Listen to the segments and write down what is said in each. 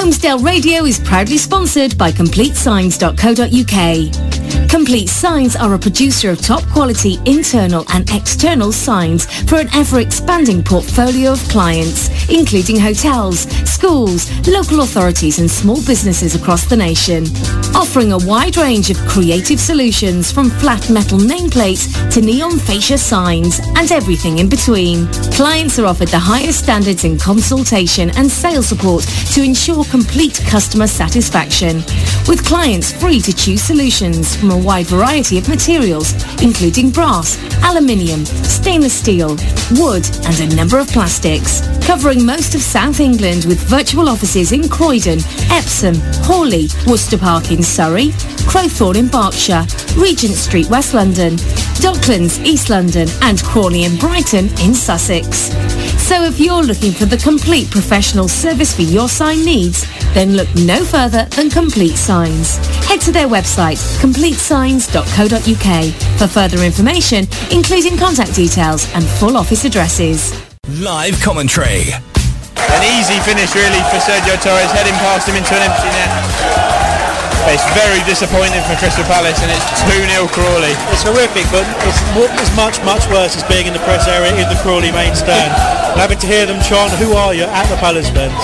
Holmesdale Radio is proudly sponsored by CompleteSigns.co.uk. Complete Signs are a producer of top quality internal and external signs for an ever-expanding portfolio of clients, including hotels, schools, local authorities and small businesses across the nation. Offering a wide range of creative solutions from flat metal nameplates to neon fascia signs and everything in between. Clients are offered the highest standards in consultation and sales support to ensure complete customer satisfaction. With clients free to choose solutions from a wide variety of materials, including brass, aluminium, stainless steel, wood, and a number of plastics. Covering most of South England with virtual offices in Croydon, Epsom, Hawley, Worcester Park in Surrey, Crowthorne in Berkshire, Regent Street, West London, Docklands, East London, and Crawley and Brighton in Sussex. So if you're looking for the complete professional service for your sign needs, then look no further than Complete Signs. Head to their website, completesigns.co.uk for further information, including contact details and full office addresses. Live commentary. An easy finish really for Sergio Torres, heading past him into an empty net. But it's very disappointing for Crystal Palace and it's 2-0 Crawley. It's horrific, but it's, mo- it's much, much worse as being in the press area in the Crawley main stand. and having to hear them chant, who are you, at the Palace fence.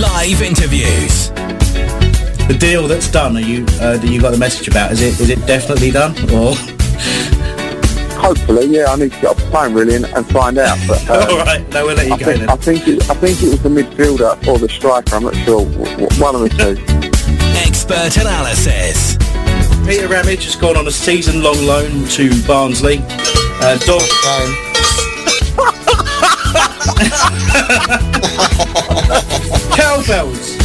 Live interviews. The deal that's done, are you uh, that you got the message about? Is it is it definitely done or? Hopefully, yeah. I need to get off the phone really and, and find out. But um, All right, no, we'll let you I go think, then. I think it, I think it was the midfielder or the striker. I'm not sure. W- w- One of the two. Expert analysis. Peter Ramage has gone on a season-long loan to Barnsley. Uh, Dog. Cowbells.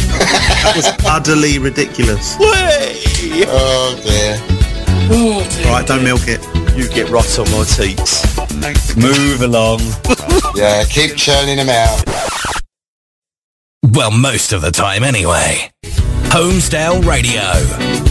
That was utterly ridiculous. Oh dear! Oh dear. Right, don't milk it. You get rot on my teats. Move along. yeah, keep churning them out. Well, most of the time anyway. Holmesdale Radio.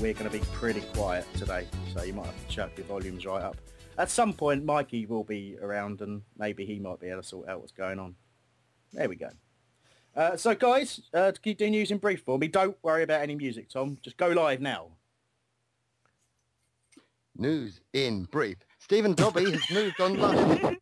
We're going to be pretty quiet today, so you might have to chuck your volumes right up. At some point, Mikey will be around, and maybe he might be able to sort out what's going on. There we go. Uh, so, guys, uh, to keep doing news in brief for me, don't worry about any music, Tom. Just go live now. News in brief. Stephen Dobbie has moved on loan.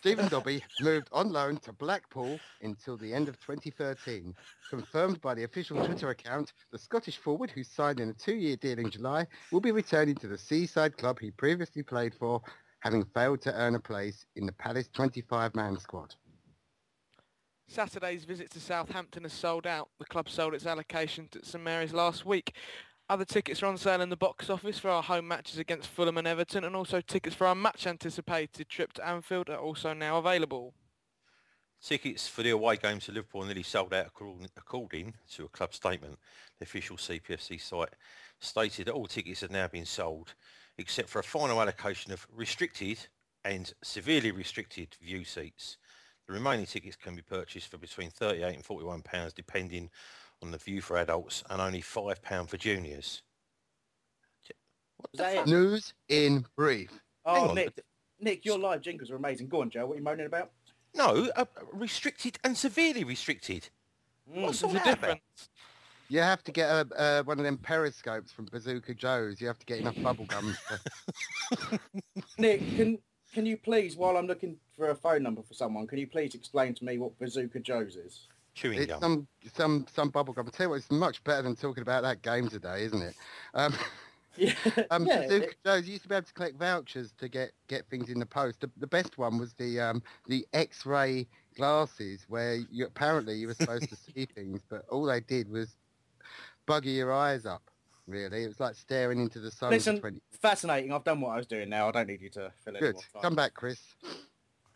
Stephen Dobbie moved on loan to Blackpool until the end of 2013. Confirmed by the official Twitter account, the Scottish forward, who signed in a two-year deal in July, will be returning to the seaside club he previously played for, having failed to earn a place in the Palace 25-man squad. Saturday's visit to Southampton has sold out. The club sold its allocation to St Mary's last week. Other tickets are on sale in the box office for our home matches against Fulham and Everton and also tickets for our much anticipated trip to Anfield are also now available. Tickets for the away games to Liverpool nearly sold out according, to a club statement. The official CPFC site stated that all tickets have now been sold except for a final allocation of restricted and severely restricted view seats. The remaining tickets can be purchased for between 38 and 41 pounds depending on the view for adults and only £5 for juniors. What the fuck? News in brief. Oh. Nick, Nick, your live jingles are amazing. Go on, Joe. What are you moaning about? No, uh, restricted and severely restricted. What's all There's a that about? difference. You have to get a, uh, one of them periscopes from Bazooka Joe's. You have to get enough bubble gum. To... Nick, can can you please, while I'm looking for a phone number for someone, can you please explain to me what Bazooka Joe's is? Chewing It's some some some bubble gum. I tell you what, it's much better than talking about that game today, isn't it? Um, yeah, um, yeah, Bazooka it- Joe's used to be able to collect vouchers to get, get things in the post. The, the best one was the um, the X-ray glasses, where you apparently you were supposed to see things, but all they did was bugger your eyes up. Really, it was like staring into the sun Listen, 20 fascinating. I've done what I was doing now. I don't need you to fill in Good. Come back, Chris.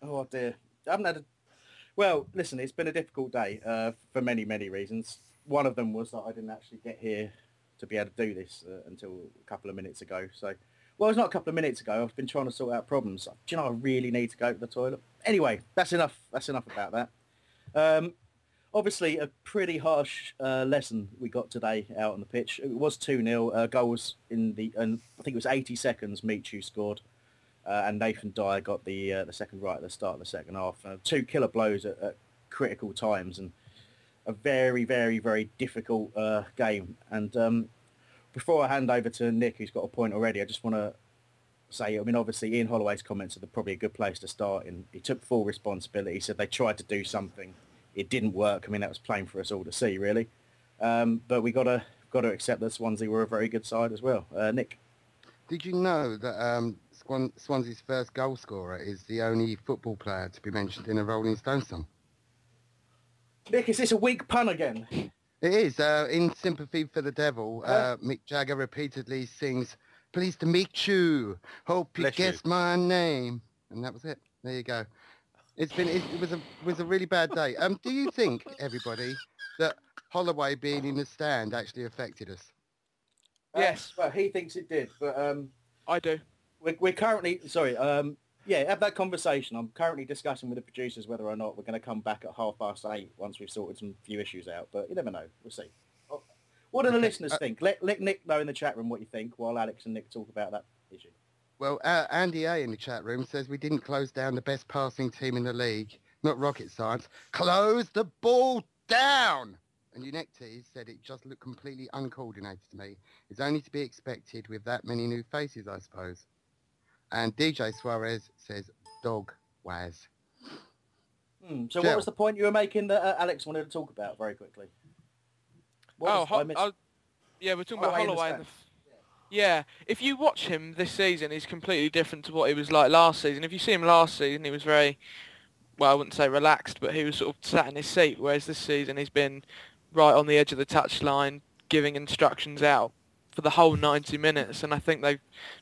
Oh dear. I haven't had a... Well, listen, it's been a difficult day uh, for many, many reasons. One of them was that I didn't actually get here to be able to do this uh, until a couple of minutes ago. So, well, it's not a couple of minutes ago. I've been trying to sort out problems. Do you know I really need to go to the toilet? Anyway, that's enough. That's enough about that. Um, obviously, a pretty harsh uh, lesson we got today out on the pitch. It was 2-0. Uh, goals in the, and I think it was 80 seconds, Michu scored. Uh, and Nathan Dyer got the uh, the second right at the start of the second half. Uh, two killer blows at, at critical times and a very, very, very difficult uh, game. And um, before I hand over to Nick, who's got a point already, I just want to say, I mean, obviously Ian Holloway's comments are probably a good place to start. And he took full responsibility. He said they tried to do something, it didn't work. I mean, that was plain for us all to see, really. Um, but we got to got to accept that Swansea were a very good side as well. Uh, Nick. Did you know that um, Swan- Swansea's first goal scorer is the only football player to be mentioned in a Rolling Stone song? Nick, is this a weak pun again? It is. Uh, in Sympathy for the Devil, uh, Mick Jagger repeatedly sings, Pleased to meet you. Hope you Bless you. guess my name. And that was it. There you go. It's been. It, it was a was a really bad day. Um, do you think everybody that Holloway being in the stand actually affected us? Yes. well, he thinks it did, but um, I do. We're, we're currently sorry. Um, yeah, have that conversation. I'm currently discussing with the producers whether or not we're going to come back at half past eight once we've sorted some few issues out. But you never know. We'll see. What do the listeners think? Let, let Nick know in the chat room what you think while Alex and Nick talk about that issue. Well, uh, Andy A in the chat room says we didn't close down the best passing team in the league. Not rocket science. Close the ball down. And Unecti said it just looked completely uncoordinated to me. It's only to be expected with that many new faces, I suppose. And DJ Suarez says dog waz. Hmm, so Jill. what was the point you were making that uh, Alex wanted to talk about very quickly? What oh, was- Ho- I missed- oh, yeah, we're talking about Holloway the Holloway. and f- yeah, if you watch him this season, he's completely different to what he was like last season. If you see him last season, he was very, well, I wouldn't say relaxed, but he was sort of sat in his seat. Whereas this season, he's been right on the edge of the touchline, giving instructions out for the whole 90 minutes. And I think they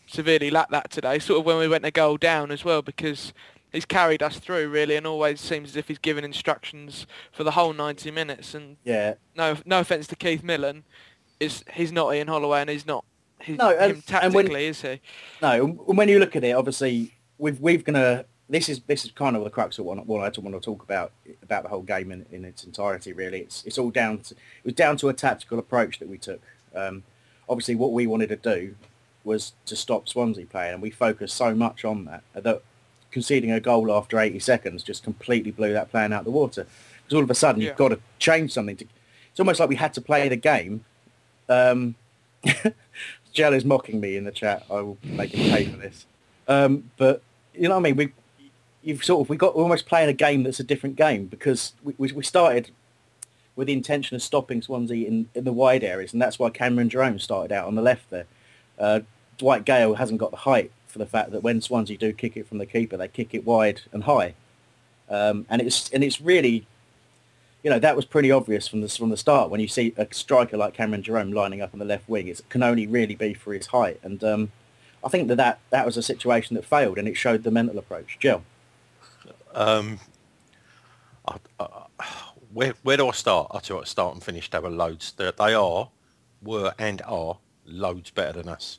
severely lacked that today. Sort of when we went a goal down as well, because he's carried us through really, and always seems as if he's given instructions for the whole 90 minutes. And Yeah. no, no offense to Keith Millen, is he's not Ian Holloway and he's not he, No, and- him and when- tactically, is he? No, and when you look at it, obviously we've we've gonna. This is this is kind of the crux of what, what I want to talk about about the whole game in, in its entirety. Really, it's it's all down to it was down to a tactical approach that we took. Um, obviously, what we wanted to do was to stop Swansea playing, and we focused so much on that that conceding a goal after 80 seconds just completely blew that plan out the water. Because all of a sudden Yeah. you've got to change something. To, it's almost like we had to play the game. Um, Jell is mocking me in the chat. I will make him pay for this. Um, but you know what I mean? We you've sort of we got we're almost playing a game that's a different game because we, we, we started with the intention of stopping Swansea in, in the wide areas, and that's why Cameron Jerome started out on the left there. Uh, Dwight Gayle hasn't got the height for the fact that when Swansea do kick it from the keeper, they kick it wide and high, um, and it's and it's really, you know, that was pretty obvious from the from the start when you see a striker like Cameron Jerome lining up on the left wing. It can only really be for his height, and um, I think that, that that was a situation that failed, and it showed the mental approach. Jill. Um, I, I, where where do I start? I tell you what, start and finish. They were loads. They, they are, were and are loads better than us.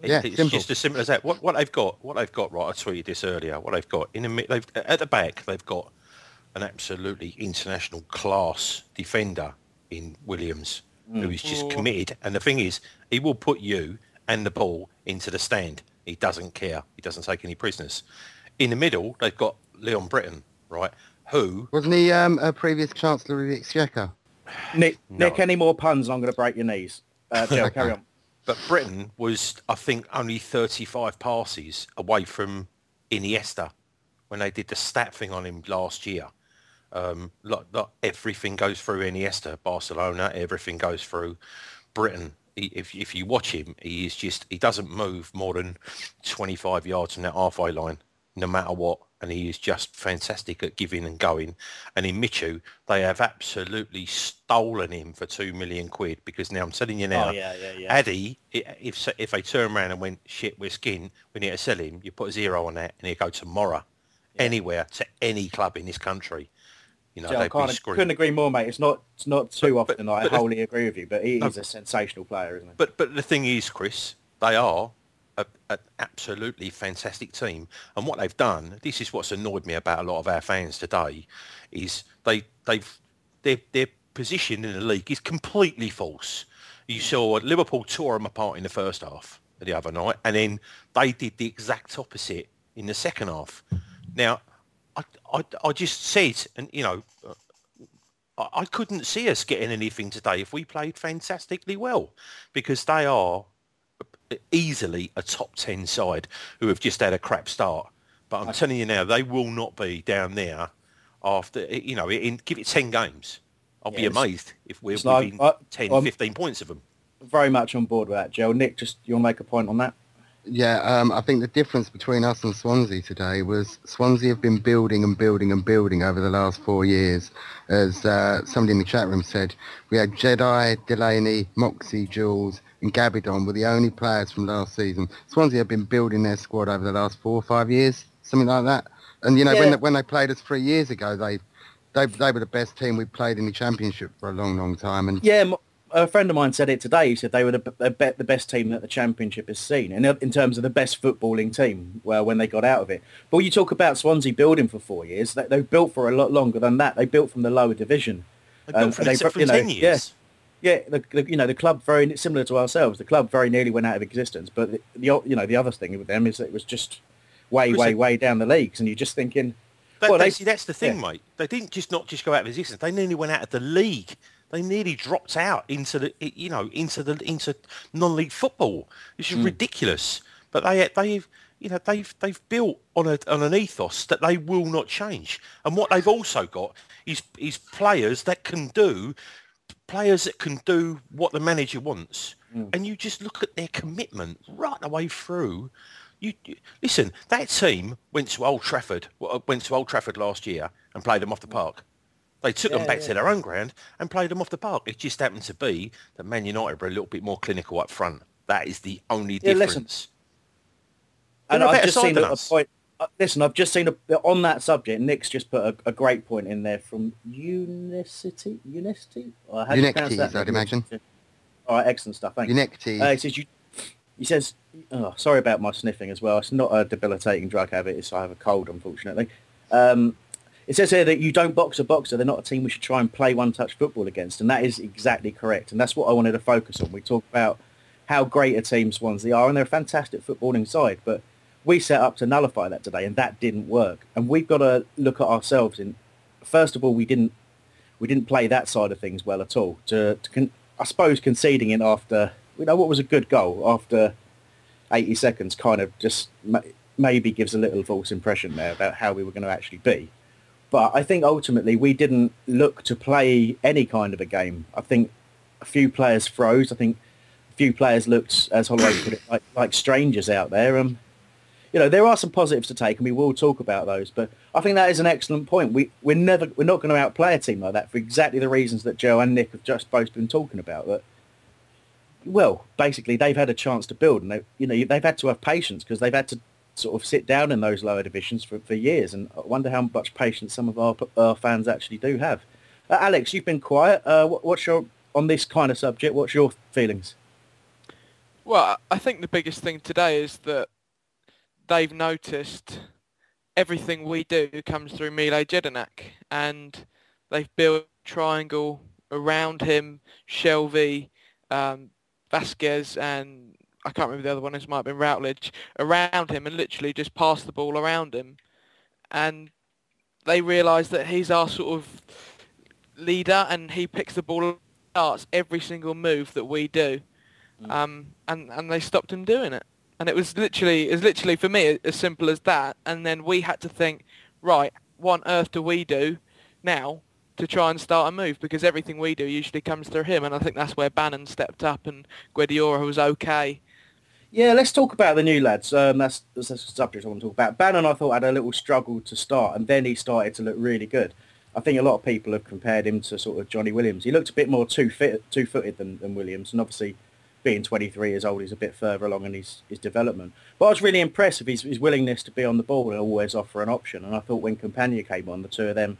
It- Yeah, it's simple. just as simple as that. What what they've got, what they've got, right? I tweeted this earlier. What they've got in the mid, they've at the back, they've got an absolutely international class defender in Williams, who is just Mm. committed. And the thing is, he will put you and the ball into the stand. He doesn't care. He doesn't take any prisoners. In the middle, they've got Leon Britton, right? Who Wasn't he um, a previous Chancellor of the Exchequer? Nick, No. Nick, any more puns? I'm going to break your knees. Uh, Jill, carry on. But Britton was, I think, only 35 passes away from Iniesta when they did the stat thing on him last year. Um, like, like everything goes through Iniesta, Barcelona. Everything goes through Britton. He, if if you watch him, he is just he doesn't move more than 25 yards from that halfway line, no matter what. And he is just fantastic at giving and going. And in Michu, they have absolutely stolen him for two million quid because now I'm telling you oh, now, Oh, yeah, yeah, yeah. Addy, i- if if they turn around and went shit, we're skin, we need to sell him. You put a zero on that, and he'll go tomorrow, anywhere to any club in this country. You know, Jill, I they'd be can't, screwed. couldn't agree more, mate. It's not it's not too often that I but the- wholly agree with you, but he No. is a sensational player, isn't he? But but the thing is, Chris, they are a, an absolutely fantastic team, and what they've done. This is what's annoyed me about a lot of our fans today, is they they've their their position in the league is completely false. You hmm. saw Liverpool tore them apart in the first half the other night, and then they did the exact opposite in the second half. Now, I I, I just said, and you know. I I couldn't see us getting anything today if we played fantastically well, because they are easily a top 10 side who have just had a crap start. But I'm telling you now, they will not be down there after, you know, in, give it 10 games. I'll be Yeah, it's- amazed if we're it's like- within I- 10, I'm- 15 points of them. Very much on board with that, Jill. Nick, just you want to make a point on that? Yeah, um, I think the difference between us and Swansea today was Swansea have been building and building and building over the last four years. As uh, somebody in the chat room said, we had Jedi, Delaney, Moxey, Jules and Gabbidon were the only players from last season. Swansea have been building their squad over the last four or five years, something like that. And, you know, Yeah. when, they, when they played us three years ago, they, they, they were the best team we played in the championship for a long, long time. And Yeah, m- a friend of mine said it today. He said they were the, the, be- the best team that the championship has seen, in, in terms of the best footballing team. Well, when they got out of it, but when you talk about Swansea building for four years, they, they built for a lot longer than that. They built from the lower division. They built Um, from, they- the, from you know, 10 years. Yeah, yeah. The, the, you know, the club very similar to ourselves. The club very nearly went out of existence, but the, the you know the other thing with them is that it was just way, Was way, way down the leagues, and you're just thinking, That, well, they- see, that's the thing, yeah. mate. They didn't just not just go out of existence. They nearly went out of the league. They nearly dropped out into the, you know, into the into non-league football. It's Hmm. just ridiculous. But they they've you know they've they've built on a on an ethos that they will not change. And what they've also got is is players that can do players that can do what the manager wants. Hmm. And you just look at their commitment right the way through. You, you listen. That team went to Old Trafford. Went to Old Trafford last year and played them off the park. They took them back yeah. to their own ground and played them off the park. It just happened to be that Man United were a little bit more clinical up front. That is the only Yeah, listen, difference. And They're a I've just seen a us. point. Uh, listen, I've just seen a, on that subject. Nick's just put a, a great point in there from Unicity. Unicity. Or how do you pronounce Unectes, that? I'd imagine. All right, excellent stuff. Thank you. Unectes. Uh, he says you. He says, oh, sorry about my sniffing as well. It's not a debilitating drug habit. It's I have a cold, unfortunately. Um, it says here that you don't box a boxer. They're not a team we should try and play one-touch football against, and that is exactly correct. And that's what I wanted to focus on. We talk about how great a team Swansea are, and they're a fantastic footballing side. But we set up to nullify that today, and that didn't work. And we've got to look at ourselves. In first of all, we didn't we didn't play that side of things well at all. To, to con- I suppose conceding it after you know what was a good goal after 80 seconds kind of just ma- maybe gives a little false impression there about how we were going to actually be. But I think ultimately we didn't look to play any kind of a game. I think a few players froze. I think a few players looked, as Holloway put it, like, like strangers out there. Um, you know, there are some positives to take, and we will talk about those. But I think that is an excellent point. We we're never we're not going to outplay a team like that for exactly the reasons that Joe and Nick have just both been talking about. That well, basically they've had a chance to build, and they you know they've had to have patience because they've had to sort of sit down in those lower divisions for, for years. And I wonder how much patience some of our, our fans actually do have. Uh, Alex, you've been quiet. Uh, what, what's your on this kind of subject? What's your feelings? Well, I think the biggest thing today is that they've noticed everything we do comes through Mile Jedinak, and they've built a triangle around him, Shelvey, um, Vasquez, and I can't remember the other one. This might have been Routledge around him, and literally just pass the ball around him, and they realise that he's our sort of leader, and he picks the ball, starts every single move that we do, um, and and they stopped him doing it. And it was literally, it was literally for me as simple as that. And then we had to think, right, what on earth do we do now to try and start a move? Because everything we do usually comes through him. And I think that's where Bannan stepped up and Guedioura was okay. Yeah, let's talk about the new lads. Um, that's, that's a subject I want to talk about. Bannan, I thought, had a little struggle to start, and then he started to look really good. I think a lot of people have compared him to sort of Jonny Williams. He looked a bit more two-fit, two-footed than, than Williams, and obviously being 23 years old, he's a bit further along in his, his development. But I was really impressed with his, his willingness to be on the ball and always offer an option. And I thought when Campana came on, the two of them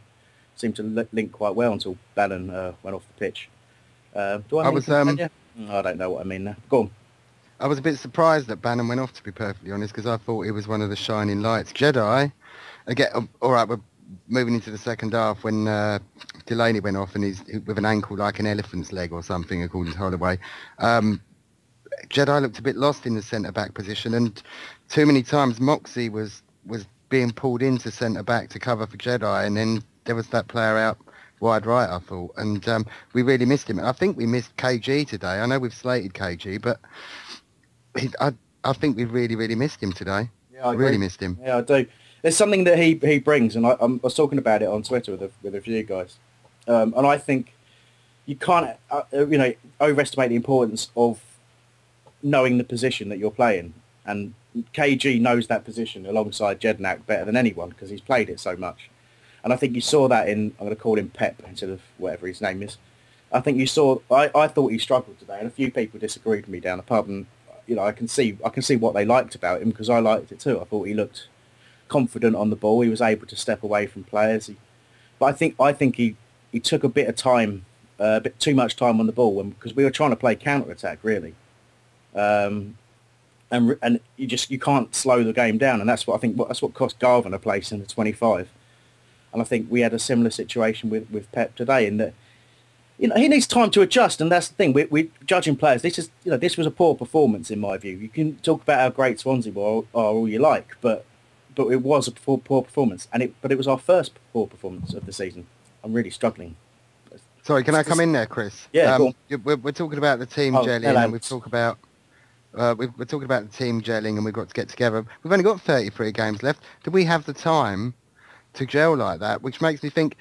seemed to li- link quite well until Bannan uh, went off the pitch. Uh, do I, I mean was, um, Mm, I don't know what I mean now. Go on. I was a bit surprised that Bannan went off, to be perfectly honest, because I thought he was one of the shining lights. Jedi, again, um, all right, we're moving into the second half when uh, Delaney went off and he's with an ankle like an elephant's leg or something, according to Holloway. Um, Jedi looked a bit lost in the centre back position, and too many times Moxey was was being pulled into centre back to cover for Jedi, and then there was that player out wide right, I thought, and um, we really missed him. I think we missed KG today. I know we've slated KG, but he, I I think we really really missed him today. Yeah, I really missed him. Yeah, I do. There's something that he, he brings, and I, I'm, I was talking about it on Twitter with a, with a few guys, um, and I think you can't uh, you know overestimate the importance of knowing the position that you're playing. And KG knows that position alongside Jedinak better than anyone because he's played it so much. And I think you saw that in I'm going to call him Pep instead of whatever his name is. I think you saw. I, I thought he struggled today, and a few people disagreed with me down the pub. And you know, I can see I can see what they liked about him because I liked it too. I thought he looked confident on the ball. He was able to step away from players. He, but I think I think he, he took a bit of time, uh, a bit too much time on the ball because we were trying to play counter attack really. Um, and and you just you can't slow the game down, and that's what I think. That's what cost Garvan a place in the 25. And I think we had a similar situation with, with Pep today, in that you know he needs time to adjust, and that's the thing. We we judging players. This is you know this was a poor performance in my view. You can talk about how great Swansea were, are all you like, but but it was a poor, poor performance, and it but it was our first poor performance of the season. I'm really struggling. Sorry, can I come in there, Chris? Yeah, on. we're, we're talking about the team Oh, hello. and we talk about uh, we we're talking about the team gelling, and we've got to get together. We've only got 33 games left. Do we have the time to gel like that? Which makes me think,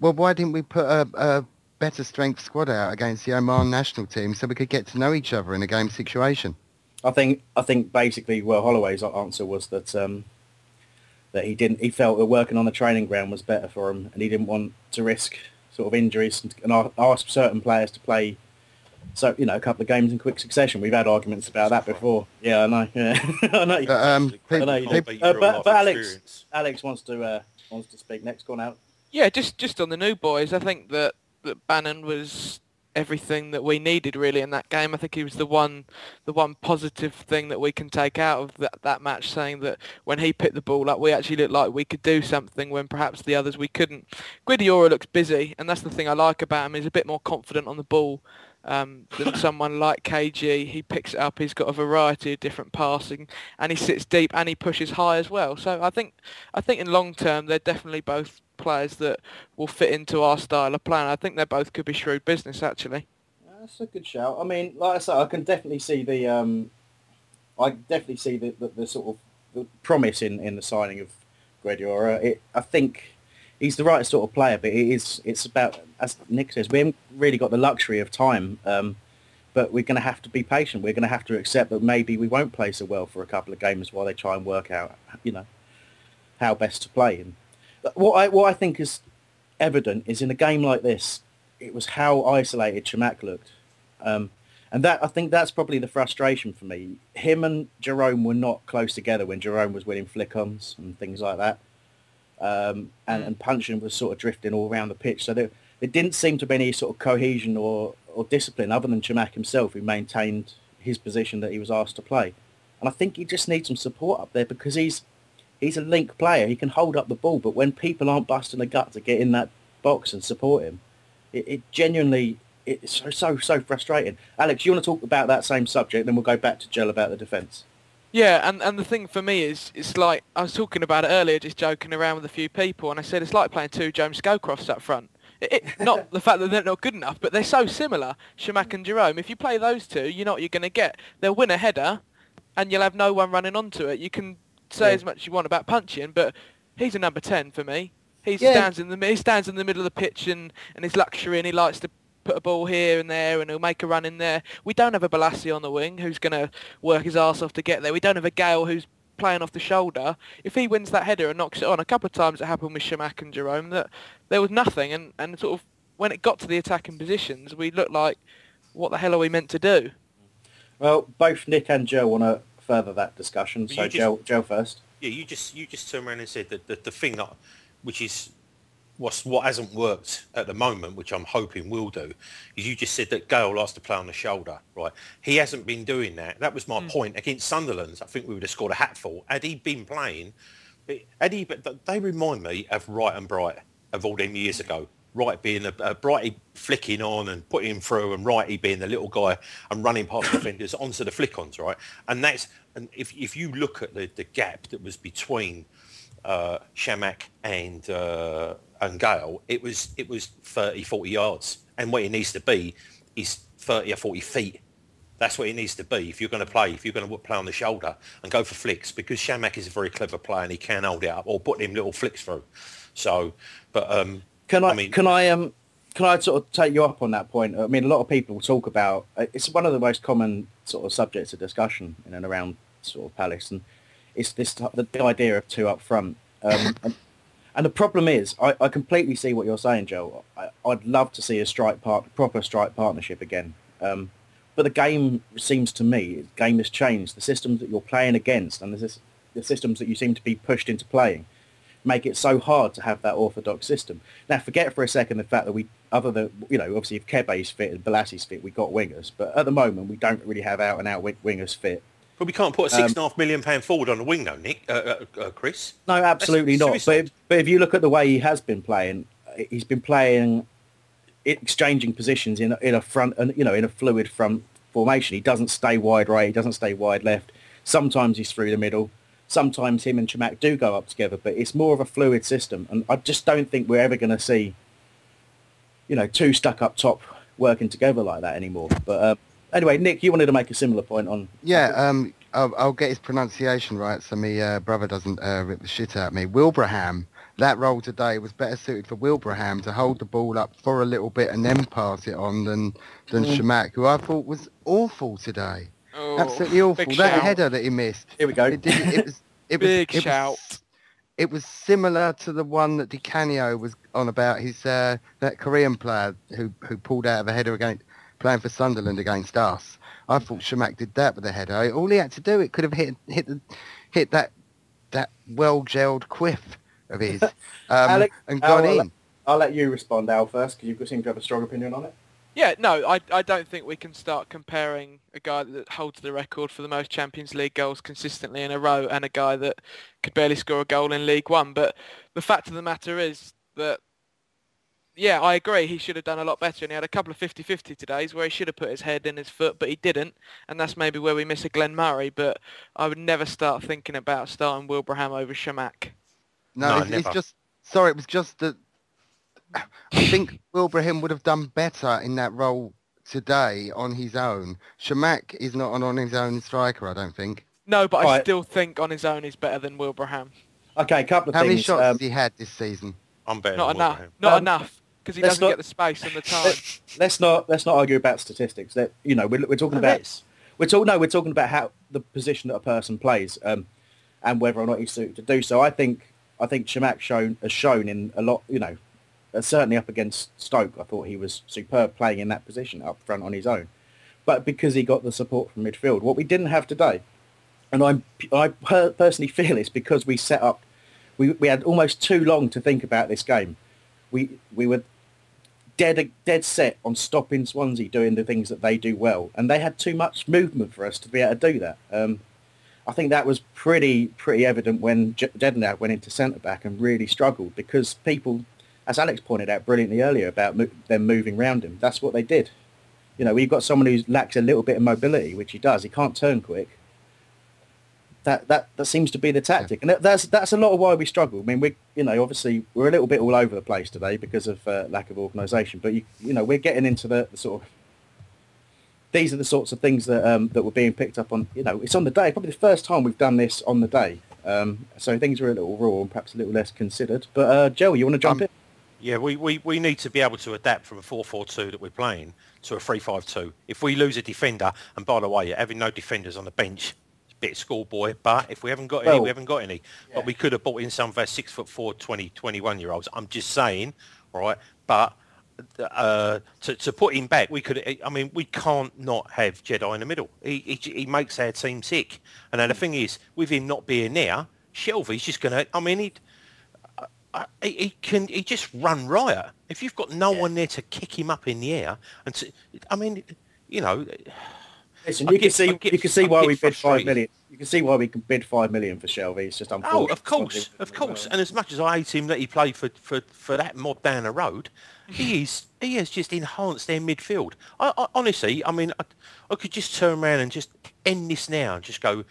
well, why didn't we put a, a better strength squad out against the Oman national team so we could get to know each other in a game situation? I think I think basically, well, Holloway's answer was that um, that he didn't. He felt that working on the training ground was better for him, and he didn't want to risk sort of injuries and, and ask certain players to play So you know, a couple of games in quick succession. We've had arguments about that before. Yeah, I know. Yeah, I know. But, um, I know you do. Uh, but, but Alex, Alex wants to uh, wants to speak next. Go on out. Yeah, just just on the new boys, I think that, that Bannan was everything that we needed really in that game. I think he was the one the one positive thing that we can take out of that, that match, saying that when he picked the ball up, we actually looked like we could do something when perhaps the others we couldn't. Guedioura looks busy, and that's the thing I like about him. He's a bit more confident on the ball um, than someone like KG. He picks it up. He's got a variety of different passing, and he sits deep and he pushes high as well. So I think I think in long term they're definitely both players that will fit into our style of playing. I think they both could be shrewd business actually. That's a good shout. I mean, like I said, I can definitely see the um, I definitely see the, the, the sort of the promise in, in the signing of Guardiola. It, I think he's the right sort of player, but it is it's about as Nick says, we haven't really got the luxury of time. Um, but we're going to have to be patient. We're going to have to accept that maybe we won't play so well for a couple of games while they try and work out, you know, how best to play. And what I what I think is evident is in a game like this, it was how isolated Chamakh looked. Um, and that I think that's probably the frustration for me. Him and Jerome were not close together when Jerome was winning flick-ons and things like that. Um, and, and Puncheon was sort of drifting all around the pitch. So there, there didn't seem to be any sort of cohesion or, or discipline other than Chamakh himself who maintained his position that he was asked to play. And I think he just needs some support up there because he's he's a link player. He can hold up the ball, but when people aren't busting the gut to get in that box and support him, it, it genuinely it's so so so frustrating. Alex, you want to talk about that same subject, then we'll go back to Jill about the defence. Yeah, and, and the thing for me is, it's like, I was talking about it earlier, just joking around with a few people, and I said it's like playing two James Scowcrofts up front. It, it, not the fact that they're not good enough, but they're so similar, Chamakh and Jerome. If you play those two, you know what you're going to get. They'll win a header, and you'll have no one running onto it. You can say Yeah. as much as you want about Puncheon, but he's a number 10 for me. He Yeah. stands in the he stands in the middle of the pitch and, and his luxury, and he likes to put a ball here and there, and he'll make a run in there. We don't have a Bolasie on the wing who's going to work his arse off to get there. We don't have a Gayle who's playing off the shoulder. If he wins that header and knocks it on, a couple of times it happened with Chamakh and Jerome that there was nothing, and, and sort of when it got to the attacking positions, we looked like, what the hell are we meant to do? Well, both Nick and Joe want to further that discussion, You so just- Joe, Joe first. Yeah, you just you just turned around and said that the, the thing that, which is what's what hasn't worked at the moment, which I'm hoping will do, is you just said that Gayle likes to play on the shoulder, right? He hasn't been doing that. That was my point against Sunderland. I think we would have scored a hatful had he been playing. Had he, but they remind me of Wright and Bright of all them years ago. Wright being a, a Brighty flicking on and putting him through, and Righty being the little guy and running past defenders onto the flick-ons, right? And that's and if if you look at the, the gap that was between uh, Chamakh and uh, and Gayle, it was it was 30, 40 yards, and what it needs to be is 30 or 40 feet. That's what it needs to be if you're going to play, if you're going to play on the shoulder and go for flicks, because Chamakh is a very clever player and he can hold it up or put them little flicks through. So, but um, Can I, mean, can I um can I sort of take you up on that point? I mean, a lot of people talk about uh, it's one of the most common sort of subjects of discussion in and around sort of Palace, and it's this the, the idea of two up front. Um, and, the problem is, I, I completely see what you're saying, Joe. I, I'd love to see a strike part, proper strike partnership again. Um, but the game seems to me, the game has changed. The systems that you're playing against and the, the systems that you seem to be pushed into playing make it so hard to have that orthodox system. Now, forget for a second the fact that we, other than, you know, obviously if Kebe's fit and Bolasie's fit, we got wingers. But at the moment, we don't really have out-and-out wingers fit. But we can't put a Um, six and a half million pound forward on the wing, though, Nick, uh, uh, uh, Chris. No, absolutely not. But if, but if you look at the way he has been playing, he's been playing, exchanging positions in a, in a front, and you know, in a fluid front formation. He doesn't stay wide right. He doesn't stay wide left. Sometimes he's through the middle. Sometimes him and Chamakh do go up together, but it's more of a fluid system. And I just don't think we're ever going to see, you know, two stuck up top working together like that anymore. But uh, anyway, Nick, you wanted to make a similar point on Yeah, um, I'll, I'll get his pronunciation right so my uh, brother doesn't uh, rip the shit out of me. Wilbraham, that role today was better suited for Wilbraham to hold the ball up for a little bit and then pass it on than than Mm. Chamakh, who I thought was awful today. Oh, Absolutely awful. That shout. header that he missed. Here we go. It, did, it was it was Big it was- shout. it was similar to the one that Di Canio was on about his uh, that Korean player who who pulled out of a header against playing for Sunderland against us. I thought Chamakh did that with a header. All he had to do, it could have hit hit the, hit that that well gelled quiff of his um, Alex, and Al, gone I'll, in. I'll let you respond, Al, first, because you seem to have a strong opinion on it. Yeah, no, I, I don't think we can start comparing a guy that holds the record for the most Champions League goals consistently in a row and a guy that could barely score a goal in League One. But the fact of the matter is that, yeah, I agree, he should have done a lot better. And he had a couple of 50-50 todays where he should have put his head in his foot, but he didn't. And that's maybe where we miss a Glenn Murray. But I would never start thinking about starting Wilbraham over Chamakh. No, it's, it's just sorry. It was just that I think Wilbraham would have done better in that role today on his own. Chamakh is not an on his own striker. I don't think. No, but I Right. still think on his own he's better than Wilbraham. Okay, a couple of How many shots um, has he had this season? I'm better Not than enough. Wilbraham. Not Um, enough because he let's doesn't not- get the space and the time. let's not let's not argue about statistics. That you know, we're, we're talking about we're talking no, we're talking about how the position that a person plays, um, and whether or not he's suited to do so. I think I think Chamakh shown has shown in a lot, you know, uh, certainly up against Stoke. I thought he was superb playing in that position up front on his own, but because he got the support from midfield, what we didn't have today, and I'm I personally feel it's because we set up, we we had almost too long to think about this game. We we were dead dead set on stopping Swansea doing the things that they do well, and they had too much movement for us to be able to do that. Um, I think that was pretty pretty evident when J- went into centre back and really struggled because people, as Alex pointed out brilliantly earlier about mo- them moving round him, that's what they did. You know, you've got someone who lacks a little bit of mobility, which he does, he can't turn quick. That, that that seems to be the tactic, and that, that's that's a lot of why we struggle. I mean, we you know obviously we're a little bit all over the place today because of uh, lack of organisation, but you you know we're getting into the, the sort of these are the sorts of things that um, that were being picked up on. You know, it's on the day. Probably the first time we've done this on the day. Um, so things are a little raw and perhaps a little less considered. But uh, Joe, you want to jump in? Yeah, we, we, we need to be able to adapt from a 4-4-2 that we're playing to a 3-5-2. If we lose a defender, and by the way, having no defenders on the bench, it's a bit schoolboy, but if we haven't got any, Well, we haven't got any. But we could have bought in some of our 6 foot 4, 20, 21 year olds. I'm just saying, right? but uh, to, to put him back, we could. I mean, we can't not have Jedi in the middle. He, he, he makes our team sick. And then the thing is, with him not being there, Shelvey's just going to. I mean, he, I- he, he can. He just run riot. If you've got no one there to kick him up in the air, and to, I mean, you know. Listen, you can get- see I get- you can see why we bid five million. You can see why we can bid five million for Shelvey. It's just Oh, of course, of course. And as much as I hate him that he played for, for, for that mob down the road, he is he has just enhanced their midfield. I, I, honestly, I mean, I, I could just turn around and just end this now and just go,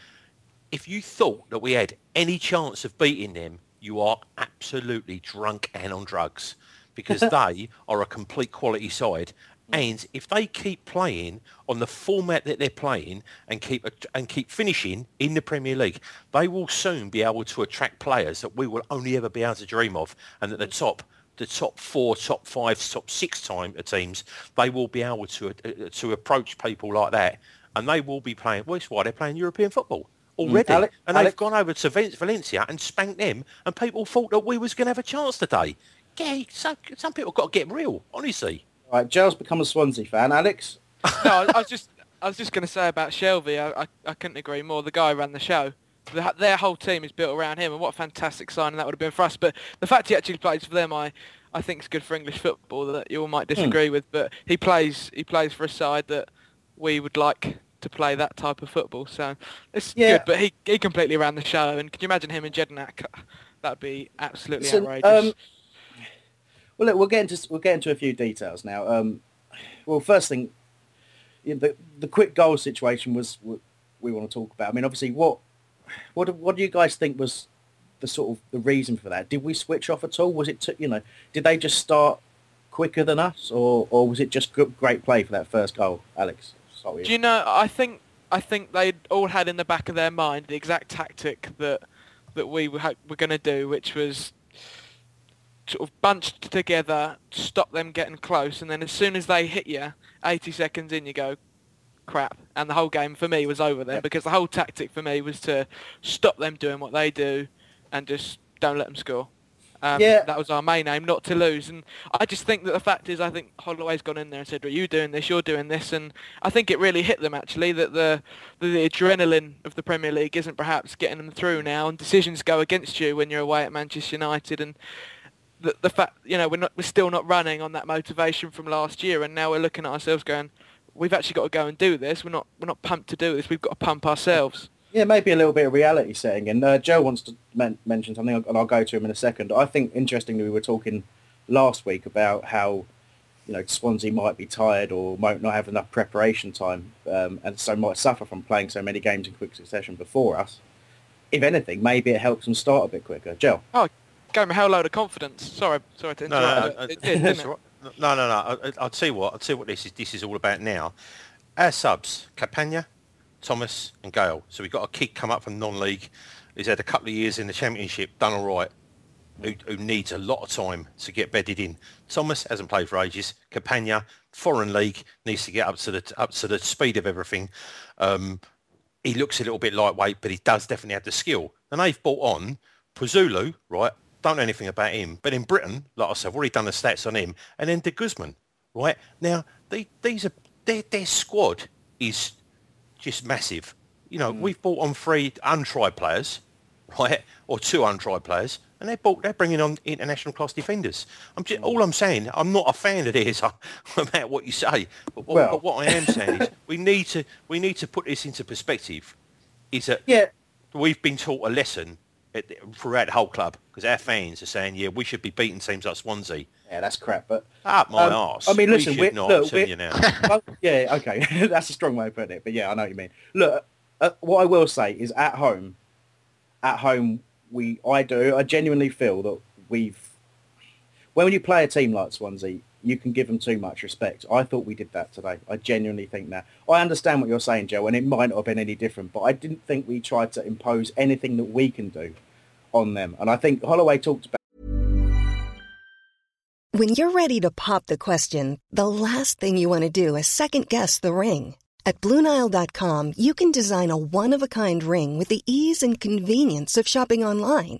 if you thought that we had any chance of beating them, you are absolutely drunk and on drugs because they are a complete quality side. And if they keep playing on the format that they're playing and keep and keep finishing in the Premier League, they will soon be able to attract players that we will only ever be able to dream of. And at the top, the top four, top five, top six time uh, teams, they will be able to uh, uh, to approach people like that, and they will be playing. Well, it's why they're playing European football mm, already, Alex- and they've gone over to Valencia and spanked them, and people thought that we was going to have a chance today. Yeah, some, some people got to get real, honestly. Right, Joe's become a Swansea fan. Alex, no, I, I was just I was just going to say about Shelvey. I, I I couldn't agree more. The guy ran the show. The, their whole team is built around him, and what a fantastic signing that would have been for us. But the fact he actually plays for them, I I think is good for English football. That you all might Hmm. disagree with, but he plays he plays for a side that we would like to play that type of football. So it's Yeah. good. But he he completely ran the show, and can you imagine him and Jedinak? That'd be absolutely Listen, outrageous. um, well, look, we'll get into we'll get into a few details now. Um, well, first thing, you know, the the quick goal situation was what we want to talk about. I mean, obviously, what what what do you guys think was the sort of the reason for that? Did we switch off at all? Was it t- you know did they just start quicker than us, or or was it just great play for that first goal, Alex? With Do you know? I think I think they all had in the back of their mind the exact tactic that that we were, were going to do, which was sort of bunched together, stop them getting close, and then as soon as they hit you, 80 seconds in, you go, crap. And the whole game for me was over then because the whole tactic for me was to stop them doing what they do and just don't let them score. Um, Yeah. That was our main aim, not to lose. And I just think that the fact is, I think Holloway's gone in there and said, well, you're doing this, you're doing this. And I think it really hit them, actually, that the, the, the adrenaline of the Premier League isn't perhaps getting them through now. And decisions go against you when you're away at Manchester United. And the, the fact, you know, we're, not, we're still not running on that motivation from last year. And now we're looking at ourselves going, we've actually got to go and do this. We're not, we're not pumped to do this. We've got to pump ourselves. Yeah, maybe a little bit of reality setting in. Uh, Joe wants to men- mention something, and I'll go to him in a second. I think, interestingly, we were talking last week about how, you know, Swansea might be tired or might not have enough preparation time, um, and so might suffer from playing so many games in quick succession before us. If anything, maybe it helps them start a bit quicker. Joe? Oh, gave him a hell load of confidence. Sorry, sorry to No, no, interrupt. no, it did, didn't it? no, no, no. I'll tell you what. I'll tell you what this is. This is all about now. Our subs: Campana, Thomas, and Gayle. So we've got a kid come up from non-league. He's had a couple of years in the championship, done all right. Who, who needs a lot of time to get bedded in. Thomas hasn't played for ages. Campana, foreign league, needs to get up to the up to the speed of everything. Um, he looks a little bit lightweight, but he does definitely have the skill. And they've brought on Pozuelo, right? Don't know anything about him. But in Britton, like I said, I've already done the stats on him. And then De Guzman, right? Now, they, these are, their, their squad is just massive. You know, hmm. we've brought on three untried players, right? Or two untried players. And they're, brought, they're bringing on international class defenders. I'm just, all hmm. I'm saying, I'm not a fan of this, no matter what you say. But what, Well- but what I am saying is, we need to we need to put this into perspective. Is that yeah. we've been taught a lesson throughout the whole club because our fans are saying, yeah, we should be beating teams like Swansea. Yeah, that's crap. But up my um, arse. I mean, We listen, should we're, not, look, we're- you now. Well, yeah, okay, that's a strong way of putting it, but yeah, I know what you mean. Look, uh, what I will say is, at home, at home, we, I do, I genuinely feel that we've, when you play a team like Swansea, you can give them too much respect. I thought we did that today. I genuinely think that. I understand what you're saying, Joe, and it might not have been any different, but I didn't think we tried to impose anything that we can do on them. And I think Holloway talked about When you're ready to pop the question, the last thing you want to do is second guess the ring. At Bluenile.com, you can design a one-of-a-kind ring with the ease and convenience of shopping online.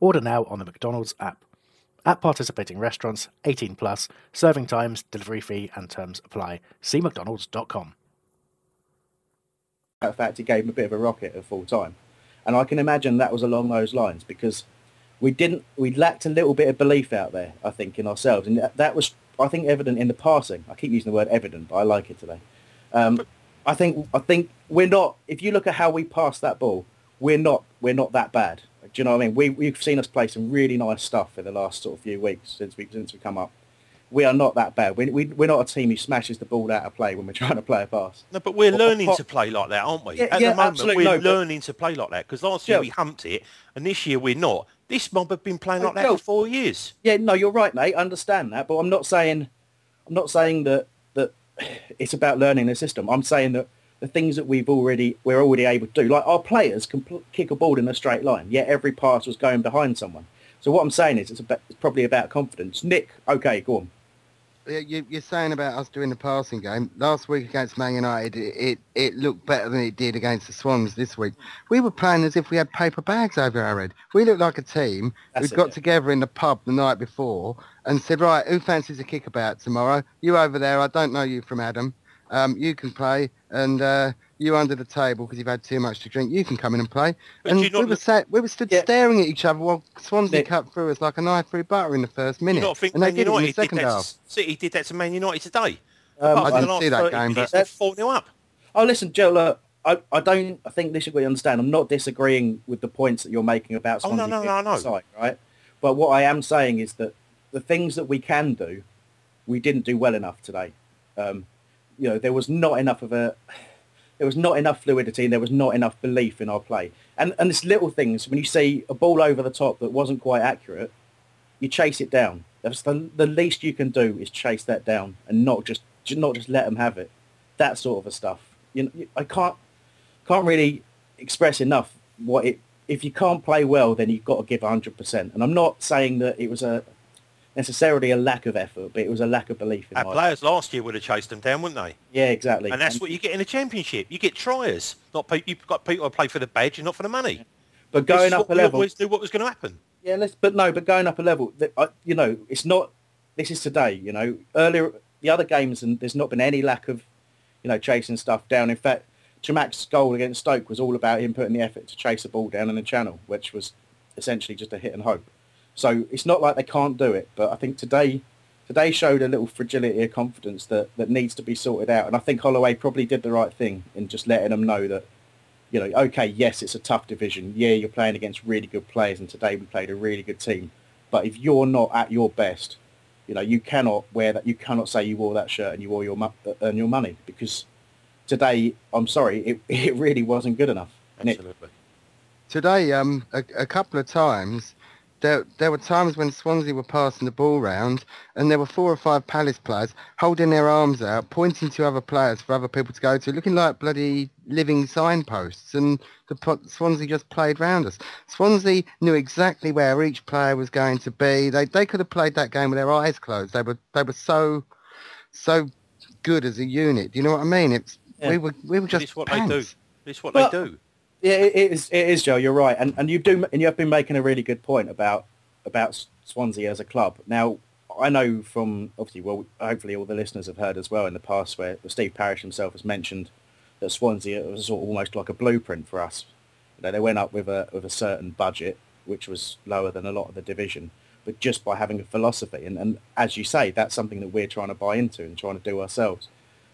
Order now on the McDonald's app. At participating restaurants, 18 plus, serving times, delivery fee, and terms apply. See McDonald's.com. In fact he gave him a bit of a rocket at full time. And I can imagine that was along those lines because we didn't, we lacked a little bit of belief out there, I think, in ourselves. And that, that was, I think, evident in the passing. I keep using the word evident, but I like it today. Um, I think, I think we're not, if you look at how we passed that ball, we're not, we're not that bad. Do you know what I mean? We, we've seen us play some really nice stuff in the last sort of few weeks since we, since we come up. We are not that bad. We, we, we're not a team who smashes the ball out of play when we're trying to play a pass. No, but we're Or- learning or- to play like that, aren't we? Yeah, At yeah, the moment, absolutely, we're no, learning to play like that because last year Yeah. we humped it, and this year we're not. This mob have been playing oh, like that for four years. Yeah, no, you're right, mate. I understand that, but I'm not saying I'm not saying that that it's about learning the system. I'm saying that the things that we've already we're already able to do, like our players can pl- kick a ball in a straight line. Yet every pass was going behind someone. So what I'm saying is, it's, about, it's probably about confidence. Nick, okay, go on. You, you're saying about us doing the passing game. Last week against Man United, it, it, it looked better than it did against the Swans this week. We were playing as if we had paper bags over our head. We looked like a team who got yeah. together in the pub the night before and said, right, who fancies a kickabout tomorrow? You over there, I don't know you from Adam. Um, you can play, and uh, you under the table because you've had too much to drink. You can come in and play. But and do you not we were look- sat, we were stood staring at each other while Swansea Nick- cut through us like a knife through butter in the first minute, not think and they Man did it in the United second half. To, City did that to Man United today. Um, I didn't see that game, but- they're four 0 up. Oh, listen, Joe. Look, I, I don't. I think this is what you understand. I'm not disagreeing with the points that you're making about Oh, no, Swansea no, no, I right? But what I am saying is that the things that we can do, we didn't do well enough today. Um, you know, there was not enough of a, there was not enough fluidity, and there was not enough belief in our play. And and it's little things when you see a ball over the top that wasn't quite accurate, you chase it down. That's the the least you can do is chase that down and not just not just let them have it. That sort of a stuff. You know, I can't can't really express enough what it. If you can't play well, then you've got to give 100%. And I'm not saying that it was a necessarily a lack of effort, but it was a lack of belief in Our players last year would have chased them down, wouldn't they? Yeah, exactly. And that's what you get in a championship. You get triers. Not pe- you've got people who play for the badge and not for the money. But going up a we level, always knew what was going to happen. Yeah, let's. But no, but going up a level, you know, it's not. This is today. You know, earlier the other games, and there's not been any lack of, you know, chasing stuff down. In fact, Chamakh's goal against Stoke was all about him putting the effort to chase the ball down in the channel, which was essentially just a hit and hope. So it's not like they can't do it, but I think today, today showed a little fragility of confidence that that needs to be sorted out. And I think Holloway probably did the right thing in just letting them know that you know, okay, yes, it's a tough division. Yeah, you're playing against really good players, and today we played a really good team. But if you're not at your best, you know, you cannot wear that. You cannot say you wore that shirt and you wore your uh, earn your money because today, I'm sorry, it it really wasn't good enough. Absolutely. Today, um, a, a couple of times, there there were times when Swansea were passing the ball round, and there were four or five Palace players holding their arms out, pointing to other players for other people to go to, looking like bloody living signposts, and the po- Swansea just played round us. Swansea knew exactly where each player was going to be. They they could have played that game with their eyes closed. They were they were so so good as a unit. Do you know what I mean? It's we were we were just It's what pants. they do. It's what Well, they do. Yeah, it it is. It is, Joe. You're right, and and you do, and you have been making a really good point about about Swansea as a club. Now, I know from obviously, well, hopefully all the listeners have heard as well in the past where Steve Parish himself has mentioned that Swansea was sort of almost like a blueprint for us. You know, they went up with a with a certain budget, which was lower than a lot of the division, but just by having a philosophy, and and as you say, that's something that we're trying to buy into and trying to do ourselves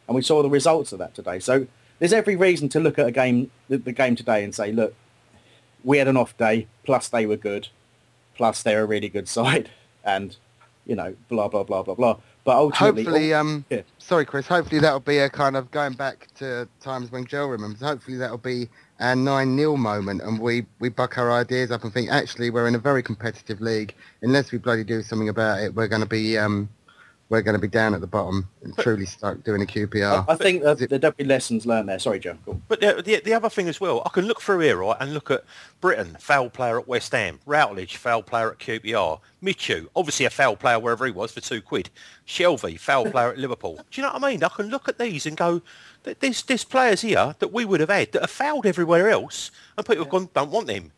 and we saw the results of that today. So there's every reason to look at a game, the, the game today, and say, look, we had an off day, plus they were good, plus they're a really good side, and you know, blah blah blah blah blah. But ultimately, Hopefully, um, yeah. sorry, Chris. Hopefully that'll be a kind of going back to times when Joe remembers. Hopefully that'll be our nine 0 moment, and we we buck our ideas up and think actually we're in a very competitive league. Unless we bloody do something about it, we're going to be um, we're going to be down at the bottom and truly stuck doing a QPR. I, I think that there'll be lessons learned there. Sorry, Joe. Go on. But the, the, the other thing as well, I can look through here, right, and look at Britton, foul player at West Ham, Routledge, foul player at QPR, Michu, obviously a foul player wherever he was for two quid, Shelvey, foul player at Liverpool. Do you know what I mean? I can look at these and go, "Th- there's, there's players here that we would have had that have fouled everywhere else, and people have gone, don't want them.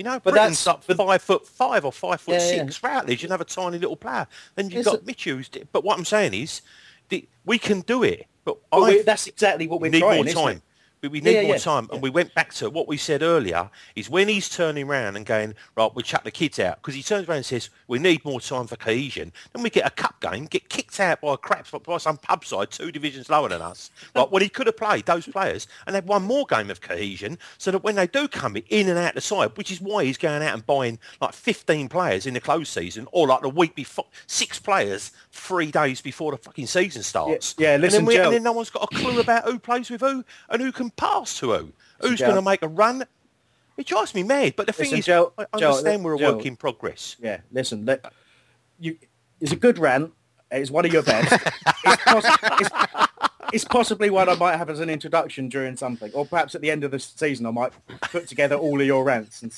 You know, But Britton's that's- up five foot five or five foot Yeah, yeah. six. Routledge, another tiny little player. Then you've It's got a- Michu's. But what I'm saying is, the, we can do it. But, But I that's exactly what we're need trying. more time. We, need Yeah, more yeah, time. And we went back to what we said earlier, is when he's turning around and going, right, we chuck the kids out. Because he turns around and says, we need more time for cohesion. Then we get a cup game, get kicked out by a crap by some pub side two divisions lower than us. Right, when he could have played those players and had one more game of cohesion so that when they do come in and out the side, which is why he's going out and buying like 15 players in the close season or like the week before, six players three days before the fucking season starts. yeah, And then listen, we- and then no one's got a clue about who plays with who and who can pass to who. Who's Joe. going to make a run? It drives me mad. But the thing Listen, is, Joe- I Joe, understand we're a Joe. work in progress. Yeah, listen, let, you, it's a good rant. It's one of your best. it's, poss- it's, it's possibly one I might have as an introduction during something, or perhaps at the end of the season I might put together all of your rants. And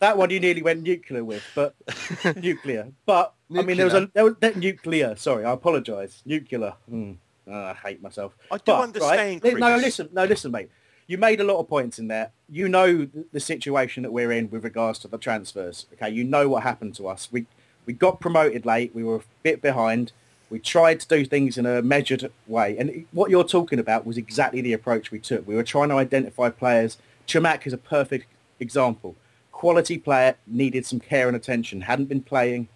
that one you nearly went nuclear with, but nuclear. But I mean, there was a there was, that nuclear. Sorry, I apologise. Nuclear. Oh, I hate myself. I do But, understand, Right, no, listen, no, listen, mate. You made a lot of points in there. You know the situation that we're in with regards to the transfers. Okay, you know what happened to us. We we got promoted late. We were a bit behind. We tried to do things in a measured way, and what you're talking about was exactly the approach we took. We were trying to identify players. Chamakh is a perfect example. Quality player needed some care and attention. Hadn't been playing.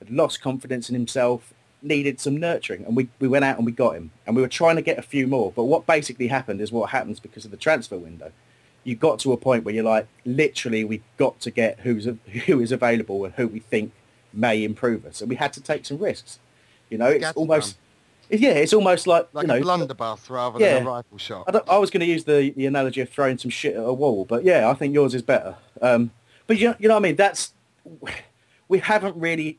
Had lost confidence in himself. Needed some nurturing, and we, we went out and we got him. And we were trying to get a few more. But what basically happened is what happens because of the transfer window. You got to a point where you're like, literally, we've got to get who's who is available and who we think may improve us. And we had to take some risks. You know, it's almost yeah, it's almost like, like you know a blunderbuss rather yeah. than a rifle shot. I, I was going to use the, the analogy of throwing some shit at a wall, but yeah, I think yours is better. Um, but you know, you know what I mean? That's we haven't really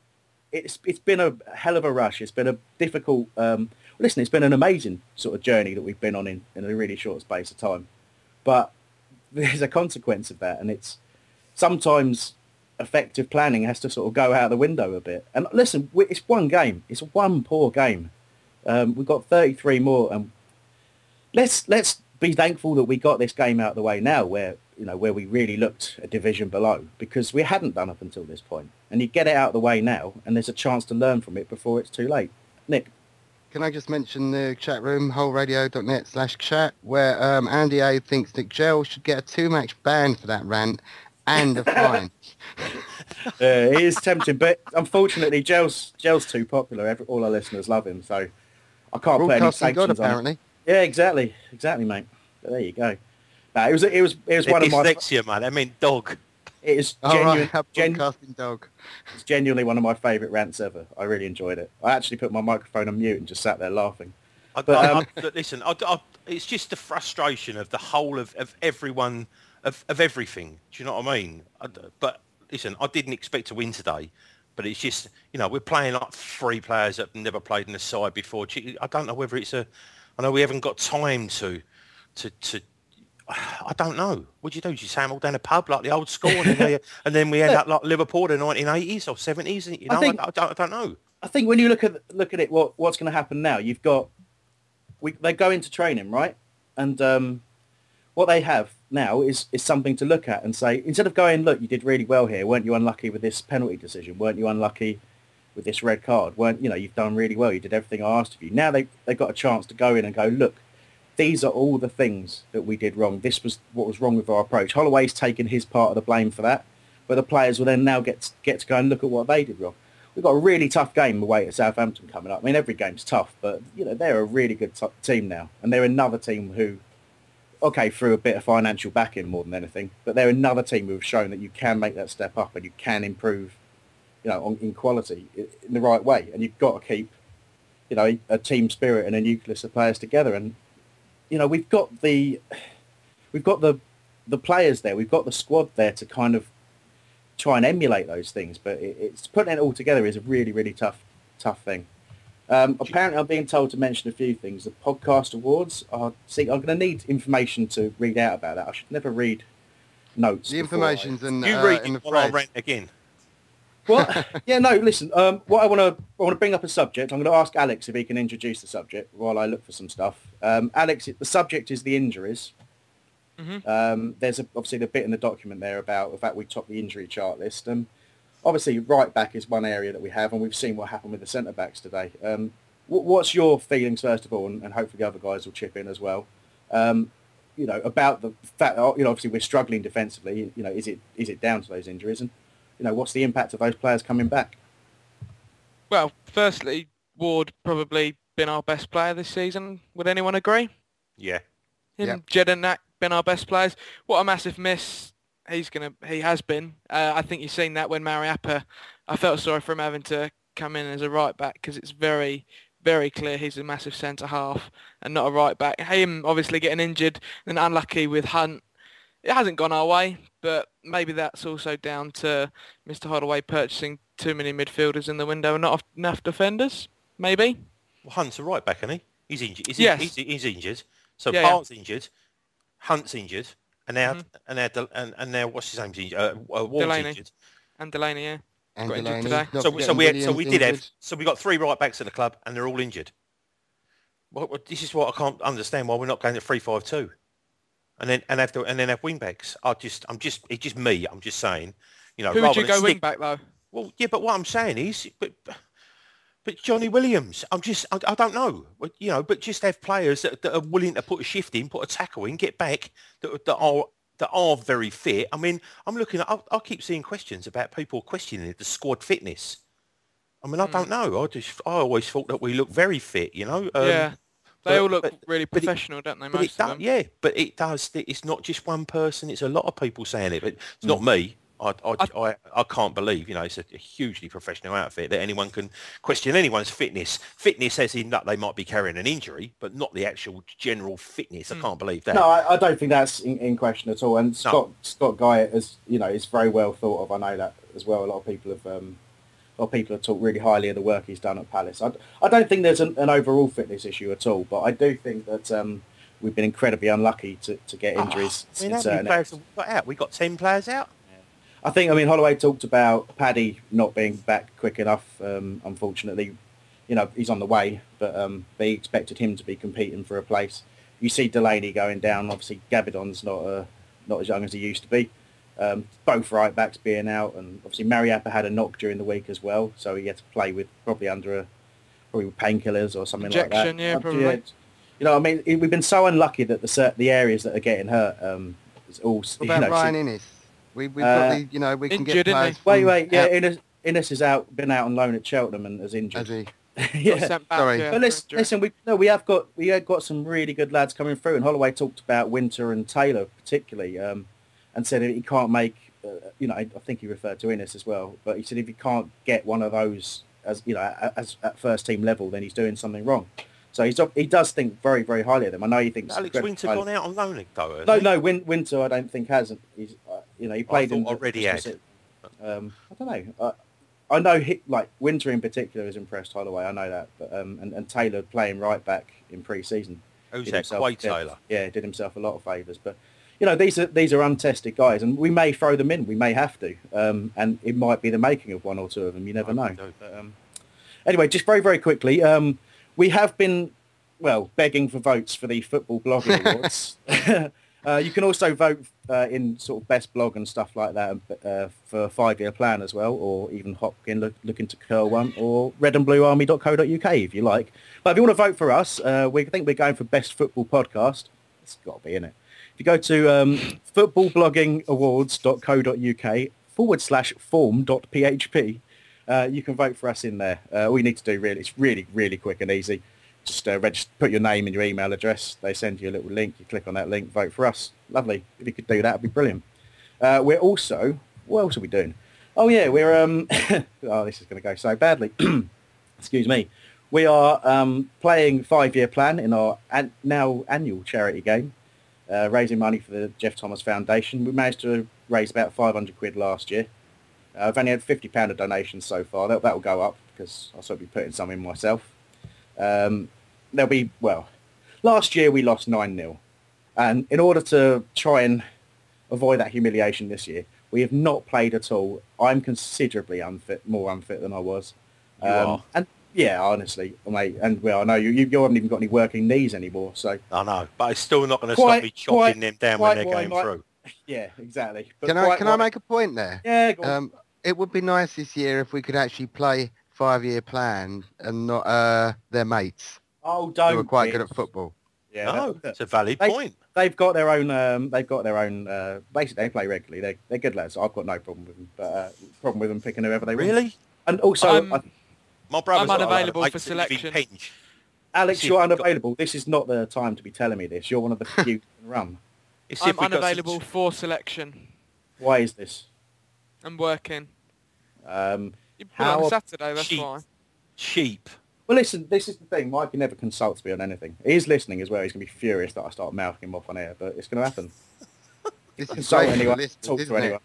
it's it's been a hell of a rush. It's been a difficult. Um, listen, it's been an amazing sort of journey that we've been on in, in a really short space of time. But there's a consequence of that, and it's sometimes effective planning has to sort of go out the window a bit. And listen, it's one game. It's one poor game. Um, we've got 33 more, and let's let's be thankful that we got this game out of the way now, where you know where we really looked a division below, because we hadn't done up until this point. And you get it out of the way now, and there's a chance to learn from it before it's too late. Nick. Can I just mention the chat room, wholeradio.net slash chat, where um, Andy A thinks Nick Gell should get a two-match ban for that rant and a fine. Uh, it is tempting, but unfortunately, Gell's, Gel's too popular. Every, all our listeners love him, so I can't put any Broadcasting God, sanctions on. apparently. Yeah, exactly, exactly, mate. But there you go. No, it was it was it was They're one of my. dyslexia, man. I mean, dog. It is All genuine, right, gen- broadcasting dog. it's genuinely one of my favourite rants ever. I really enjoyed it. I actually put my microphone on mute and just sat there laughing. I, But, I- um, I- listen, I, I- it's just the frustration of the whole of, of everyone, of, of everything. Do you know what I mean? I d but listen, I didn't expect to win today, but it's just, you know, we're playing like three players that have never played in the side before. I don't know whether it's a, I know we haven't got time to, to, to I don't know. What do you do? You just hammer down a pub like the old school, and then, they- and then we end up like Liverpool in the 1980s or 70s. You know, I, think- I don't, I don't know. I think when you look at look at it, what what's going to happen now? You've got we they go into training, right? And um, what they have now is is something to look at and say instead of going, look, you did really well here. Weren't you unlucky with this penalty decision? Weren't you unlucky with this red card? Weren't you know you've done really well? You did everything I asked of you. Now they they've got a chance to go in and go, look, these are all the things that we did wrong. This was what was wrong with our approach. Holloway's taken his part of the blame for that, but the players will then now get get to go and look at what they did wrong. We've got a really tough game away at Southampton coming up. I mean, every game's tough, but you know they're a really good t- team now, and they're another team who, okay, through a bit of financial backing more than anything, but they're another team who've shown that you can make that step up and you can improve, you know, on, in quality in the right way, and you've got to keep, you know, a team spirit and a nucleus of players together, and you know we've got the, we've got the, the players there, we've got the squad there to kind of try and emulate those things, but it, it's putting it all together is a really, really tough, tough thing. Um, apparently, I'm being told to mention a few things. The podcast awards are. See, I'm going to need information to read out about that. I should never read notes. The before I- information's in, You uh, read in the it while I thread. rant again. What? yeah, no. Listen, um, what I want to I want to bring up a subject. I'm going to ask Alex if he can introduce the subject while I look for some stuff. Um, Alex, the subject is the injuries. Um, there's a, obviously the bit in the document there about the fact we topped the injury chart list, and obviously right back is one area that we have, and we've seen what happened with the centre backs today. Um, wh- what's your feelings first of all, and, and hopefully the other guys will chip in as well. Um, you know about the fact that you know obviously we're struggling defensively. You know, is it is it down to those injuries, and you know what's the impact of those players coming back? Well, firstly, Ward probably been our best player this season. Would anyone agree? Yeah. Him, Yep. Jedinak been our best players. What a massive miss he's gonna he has been. Uh, I think you've seen that when Mariappa. I felt sorry for him having to come in as a right back because it's very very clear he's a massive centre half and not a right back. Him obviously getting injured and unlucky with Hunt. It hasn't gone our way, but maybe that's also down to Mr. Holloway purchasing too many midfielders in the window and not enough defenders. Maybe. Well, Hunt's a right back, isn't he? He's injured. He's, Yes. he's, he's injured. So Yeah, yeah. Bart's injured. Hunt's injured. And now, Mhm. and now, Del- and, and now, what's his name's injured? Uh, uh, Delaney. injured. And Delaney, yeah. And Got injured Delaney. today. So, so we had, so we did have, so we got three right backs in the club, and they're all injured. What, what, this is what I can't understand why we're not going to three five two, and then and have to, and then have wing backs. I just, I'm just, it's just me. I'm just saying, you know. Who would you go wing back though? Well, yeah, but what I'm saying is, but but Jonny Williams, I'm just, I, I don't know, But, you know, but just have players that, that are willing to put a shift in, put a tackle in, get back, that, that are that are very fit. I mean, I'm looking at, I, I keep seeing questions about people questioning the squad fitness. I mean, I don't know. I just, I always thought that we look very fit, you know. Um, yeah. They but- all look but- really but it- professional, don't they? Most it of them. yeah, but it does. It's not just one person. It's a lot of people saying it, but it's Hmm. not me. I, I, I, I can't believe, you know, it's a, a hugely professional outfit that anyone can question anyone's fitness. Fitness as in that they might be carrying an injury, but not the actual general fitness. Hmm. I can't believe that. No, I, I don't think that's in, in question at all. And Scott Scott Guy is you know is very well thought of. I know that as well. A lot of people have um, of people have talked really highly of the work he's done at Palace. I, I don't think there's an, an overall fitness issue at all, but I do think that um, we've been incredibly unlucky to, to get injuries. I mean, how many players have we got out? We got ten players out. I think, I mean, Holloway talked about Paddy not being back quick enough. Um, unfortunately, you know, he's on the way, but um, they expected him to be competing for a place. You see Delaney going down. Obviously, Gabbidon's not uh, not as young as he used to be. Um, both right backs being out, and obviously Mariappa had a knock during the week as well, so he had to play with probably under a probably with painkillers or something Injection, like that. yeah, Um, probably. You know, I mean, it- we've been so unlucky that the the areas that are getting hurt, um, is all What you about know, Ryan see- Inniss? We, we've Uh, got the, you know, we can injured, get isn't players Wait, wait, yeah, out- Inniss, Inniss is out, been out on loan at Cheltenham and is injured. Has he? yeah. sent back, Sorry. yeah, But listen, listen, we no, we have got we have got some really good lads coming through, and Holloway talked about Winter and Taylor particularly, um, and said he can't make, uh, you know, I, I think he referred to Inniss as well, but he said if he can't get one of those as you know as at first team level, then he's doing something wrong. So he's he does think very very highly of them. I know he thinks Alex Winter highly- gone out on loan though. No, he? no, Win, Winter I don't think hasn't. He's uh, you know he played in thought already had. Um, I don't know. Uh, I know he, like Winter in particular has impressed Holloway. I know that, but um, and, and Taylor playing right back in pre-season. Who's that? Quay did- Taylor. Yeah, did himself a lot of favours. But you know these are these are untested guys, and we may throw them in. We may have to, um, and it might be the making of one or two of them. You never know. But, um, anyway, just very very quickly, um, we have been well begging for votes for the football blogging awards. uh, you can also vote uh, in sort of best blog and stuff like that uh, for a five-year plan as well, or even Hopkin look, looking to curl one, or redandbluearmy.co.uk if you like. But if you want to vote for us, uh, we think we're going for best football podcast. It's got to be in it. If you go to um, footballbloggingawards.co.uk forward slash form.php, uh, you can vote for us in there. Uh, all you need to do really, it's really, really quick and easy. Just uh, register, put your name and your email address. They send you a little link. You click on that link, vote for us. Lovely. If you could do that, it'd be brilliant. Uh, we're also, what else are we doing? Oh yeah, we're, um, oh, this is going to go so badly. Excuse me. We are um, playing five-year plan in our an- now annual charity game, uh, raising money for the Geoff Thomas Foundation. We managed to raise about 500 quid last year. Uh, I've only had fifty pound of donations so far. That that'll go up because I'll sort of be putting some in myself. Um, there'll be well, last year we lost nine 0 and in order to try and avoid that humiliation this year, we have not played at all. I'm considerably unfit, more unfit than I was. You Um, are. And yeah, honestly, mate, and well, I know you, you, you haven't even got any working knees anymore, so I know, but it's still not going to stop me chopping quite- them down when they're going might- through. yeah, exactly. But Can I quite can I make a point there? Yeah, go on. Um, it would be nice this year if we could actually play five-year plan and not uh, their mates Oh, who don't are quite be. good at football. Yeah, No, that- it's a valid they, point. They've got their own. Um, they've got their own. Uh, basically, they play regularly. They they're good lads. I've got no problem with them. But uh, problem with them picking whoever they want. Really? And also, I'm- I, My brother's I'm got a load of unavailable mates for that live in selection. Penge. Alex, you're you've got- unavailable. This is not the time to be telling me this. You're one of the few who can run. It's if I'm we some- unavailable for selection. Why is this? I'm working. Um, You put it How on Saturday, that's cheap. fine. cheap. well, listen. This is the thing. Mikey never consults me on anything. He's listening as well. He's going to be furious that I start mouthing him off on air, but it's going to happen. This is Consult great for the anyone. listeners, Talk isn't to it? anyone.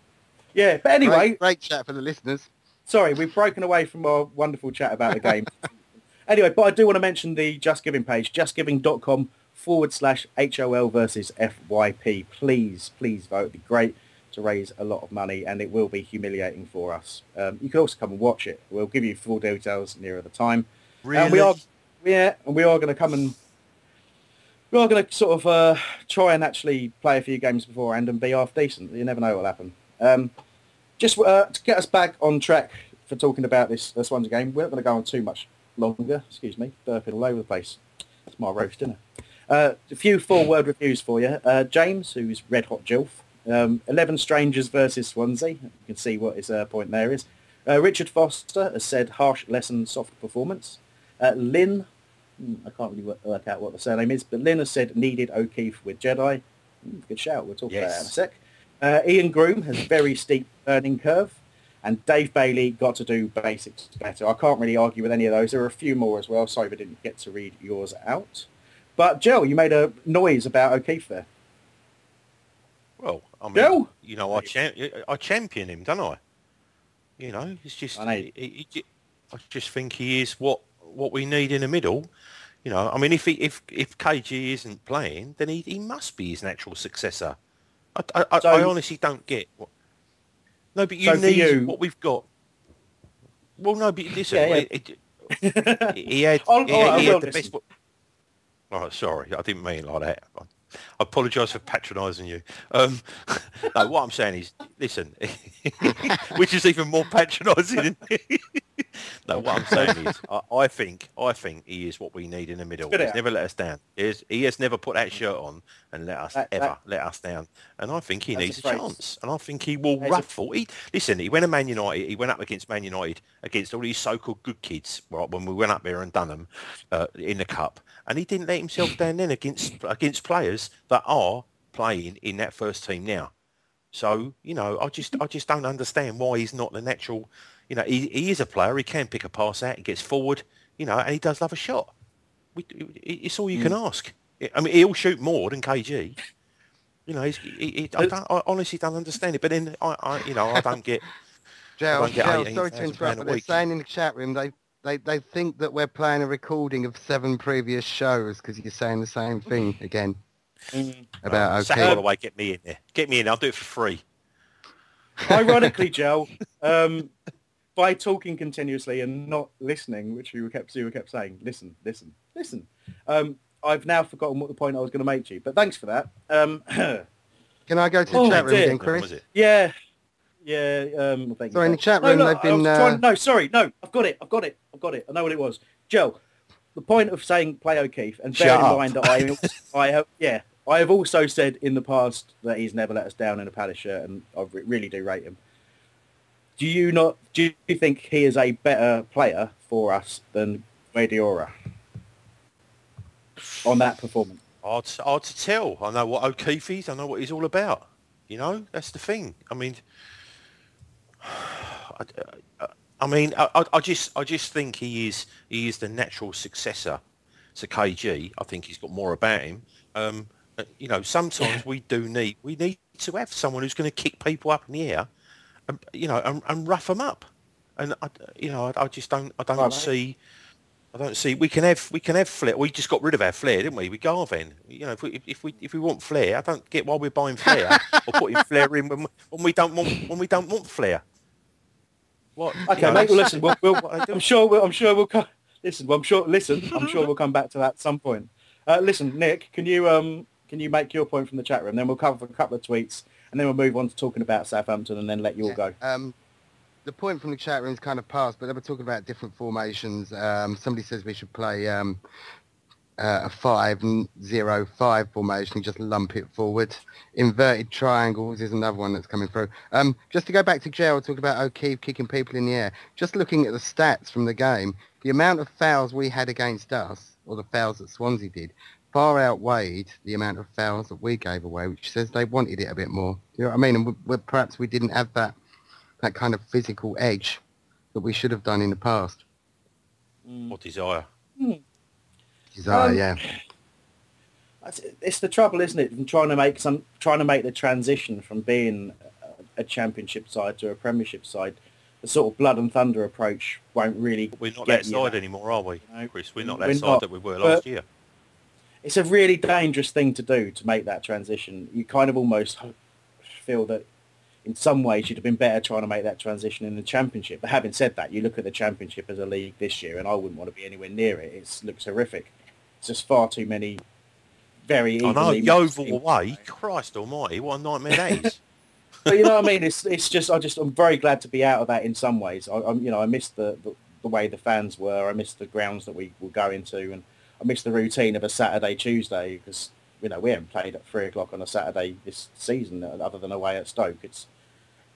Yeah, but anyway, Great, great chat for the listeners. Sorry, we've broken away from our wonderful chat about the game. anyway, but I do want to mention the Just Giving page, justgiving.com forward slash HOL versus FYP. Please, please vote. It'd be great to raise a lot of money and it will be humiliating for us. Um, you can also come and watch it. We'll give you full details nearer the time. Really? And we are, yeah, and we are going to come and we are going to sort of uh, try and actually play a few games beforehand and be half decent. You never know what'll happen. Um, just uh, to get us back on track for talking about this this one's game, we're not going to go on too much longer. Excuse me, burping all over the place. That's my roast dinner. Uh, a few four-word reviews for you. Uh, James, who's red hot Jilf. Um, Eleven strangers versus Swansea. You can see what his uh, point there is. Uh, Richard Foster has said harsh lesson, soft performance. Uh, Lynn, hmm, I can't really work, out what the surname is, but Lynn has said needed O'Keefe with Jedi. Hmm, good shout. We'll talk about that in a Yes. sec. Uh, Ian Groom has a very steep learning curve, and Dave Bailey got to do basics better. I can't really argue with any of those. There are a few more as well. Sorry, we didn't get to read yours out. But Joe, you made a noise about O'Keefe there. Well, I mean, Joe? you know, I, champ- I champion him, don't I? You know, it's just he, he, he- I just think he is what what we need in the middle. You know, I mean, if he if if KG isn't playing, then he, he must be his natural successor. I, I, I- So- I honestly don't get what. No, but you So need you- what we've got. Well, no, but listen, Yeah, yeah. it- it- he had, he, right, he had the listen. best. Oh, sorry, I didn't mean like that. Apologise for patronising you. Um, no, what I'm saying is, listen, which is even more patronising. no, what I'm saying is, I, I think, I think he is what we need in the middle. He's out. never let us down. He has, he has never put that shirt on and let us That- ever that- let us down. And I think he needs a a, chance. And I think he will That's a- ruffle. He, listen, he went to Man United. He went up against Man United against all these so-called good kids. Right when we went up there and done them uh, in the cup, and he didn't let himself down then against against players that are playing in that first team now. So you know, I just I just don't understand why he's not the natural. You know, he, he is a player. He can pick a pass out. He gets forward. You know, and he does love a shot. We, it's all you can mm. ask. I mean, he'll shoot more than KG. You know, he's, he, he, I, don't, I honestly don't understand it. But then I, I you know, I don't get. I Joe, don't get Joe, 18,000 sorry to interrupt, but they're saying in the chat room they, they, they think that we're playing a recording of seven previous shows because you're saying the same thing again about Oh, Zach okay. Holloway, get me in there. Get me in. I'll do it for free. Ironically, Joe, um, by talking continuously and not listening, which you kept you kept saying, listen, listen, listen. Um, I've now forgotten what the point I was going to make to you, but thanks for that. Um, Can I go to the Oh, chat room again, Chris? yeah, yeah. Um, thank you, Sorry, in the chat No, room no, they've I was been, trying- uh, no, sorry, no, I've got it, I've got it, I've got it. I know what it was. Joe, the point of saying play O'Keefe, and bear Shut in up. mind that I, I have, yeah, I have also said in the past that he's never let us down in a Palace shirt, and I really do rate him. Do you not? Do you think he is a better player for us than Guedioura on that performance? Hard, hard to tell. I know what O'Keefe is. I know what he's all about. You know, that's the thing. I mean, I, I- I mean, I, I- just, I just think he is, he is the natural successor to KG. I think he's got more about him. Um, you know, sometimes we do need, we need to have someone who's going to kick people up in the air, and, you know, and, and rough them up. And I, you know, I, I just don't, I don't Right, see. I don't see. We can have we can have flair. We just got rid of our flair, didn't we? With Garvan. You know, if we if we if we want flair, I don't get why we're buying flair or putting flair in when we, when we don't want when we don't want flair. What? Okay, you know, mate. Well, listen. We'll, we'll, I'm sure. We'll, I'm sure we'll come. Listen. Well, I'm sure. Listen. I'm sure we'll come back to that at some point. Uh, listen, Nick. Can you um can you make your point from the chat room? Then we'll cover a couple of tweets, and then we'll move on to talking about Southampton, and then let you all go. Um, the point from the chat room is kind of passed, but they were talking about different formations. Um, somebody says we should play um, uh, a five n- zero five formation just lump it forward. Inverted triangles is another one that's coming through. Um, just to go back to Gerald, talk about O'Keefe kicking people in the air. Just looking at the stats from the game, the amount of fouls we had against us, or the fouls that Swansea did, far outweighed the amount of fouls that we gave away, which says they wanted it a bit more. You know what I mean? And we, we, perhaps we didn't have that that kind of physical edge that we should have done in the past. What desire? Desire, Um, yeah. It's the trouble, isn't it? From trying to make some, trying to make the transition from being a, a championship side to a Premiership side. The sort of blood and thunder approach won't really. We're not get that you side there. anymore, are we, Chris? We're not that We're side not, that we were last year. It's a really dangerous thing to do to make that transition. You kind of almost feel that in some ways you'd have been better trying to make that transition in the championship. But having said that, you look at the championship as a league this year, and I wouldn't want to be anywhere near it. It looks horrific. It's just far too many very I know Yeovil away. Christ Almighty, what a nightmare that is. but you know what I mean? It's it's just I just I'm very glad to be out of that in some ways. I, I'm you know I miss the, the the way the fans were. I miss the grounds that we were going to, and I miss the routine of a Saturday Tuesday because you know we haven't played at three o'clock on a Saturday this season uh, other than away at Stoke. It's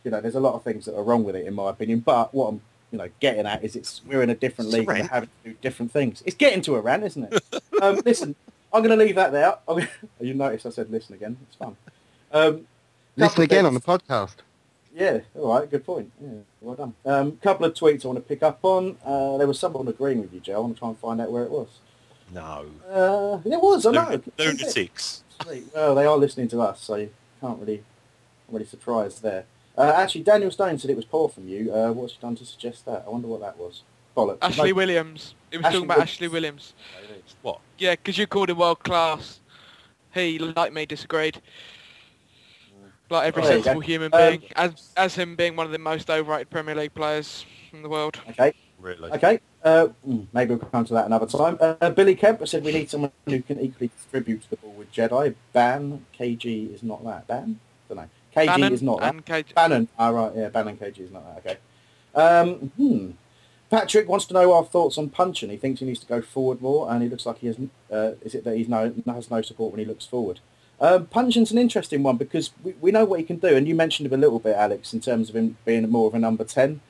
you know there's a lot of things that are wrong with it in my opinion. But what I'm you know getting at is it's we're in a different It's league and we're having to do different things. It's getting to a rant, isn't it? um, listen, I'm going to leave that there. Gonna, you notice I said listen again. It's fun. Um, Listen couple of again on the podcast. Yeah, all right, good point. Yeah, well done. Um, couple of tweets I want to pick up on. Uh, there was someone agreeing with you, Joe. I want to try and find out where it was. No. Uh, it was, I know. Lunatics. Well, they are listening to us, so you can't really, I'm really surprised there. Uh, actually, Daniel Stone said it was poor from you. Uh, what's he done to suggest that? I wonder what that was. Bollocks. Ashley No- Williams. It was Ashley talking about Wil- Ashley Williams. What? Yeah, because you called him world class. He, like me, disagreed. Like every Oh, sensible go. human Um, being, as as him being one of the most overrated Premier League players in the world. Okay. Really? Okay. Uh, mm, maybe we'll come to that another time. Uh, Billy Kemp said we need someone who can equally distribute the ball with Jedi. Ban KG is not that. Ban? don't know. KG Bannan is not that. and KG. Bannan. Oh, right. Yeah, Bannan KG is not that. Okay. Um, hmm. Patrick wants to know our thoughts on Puncheon. He thinks he needs to go forward more, and he looks like he has. Uh, is it that he's no has no support when he looks forward? Um, Puncheon's an interesting one because we, we know what he can do, and you mentioned him a little bit, Alex, in terms of him being more of a number ten.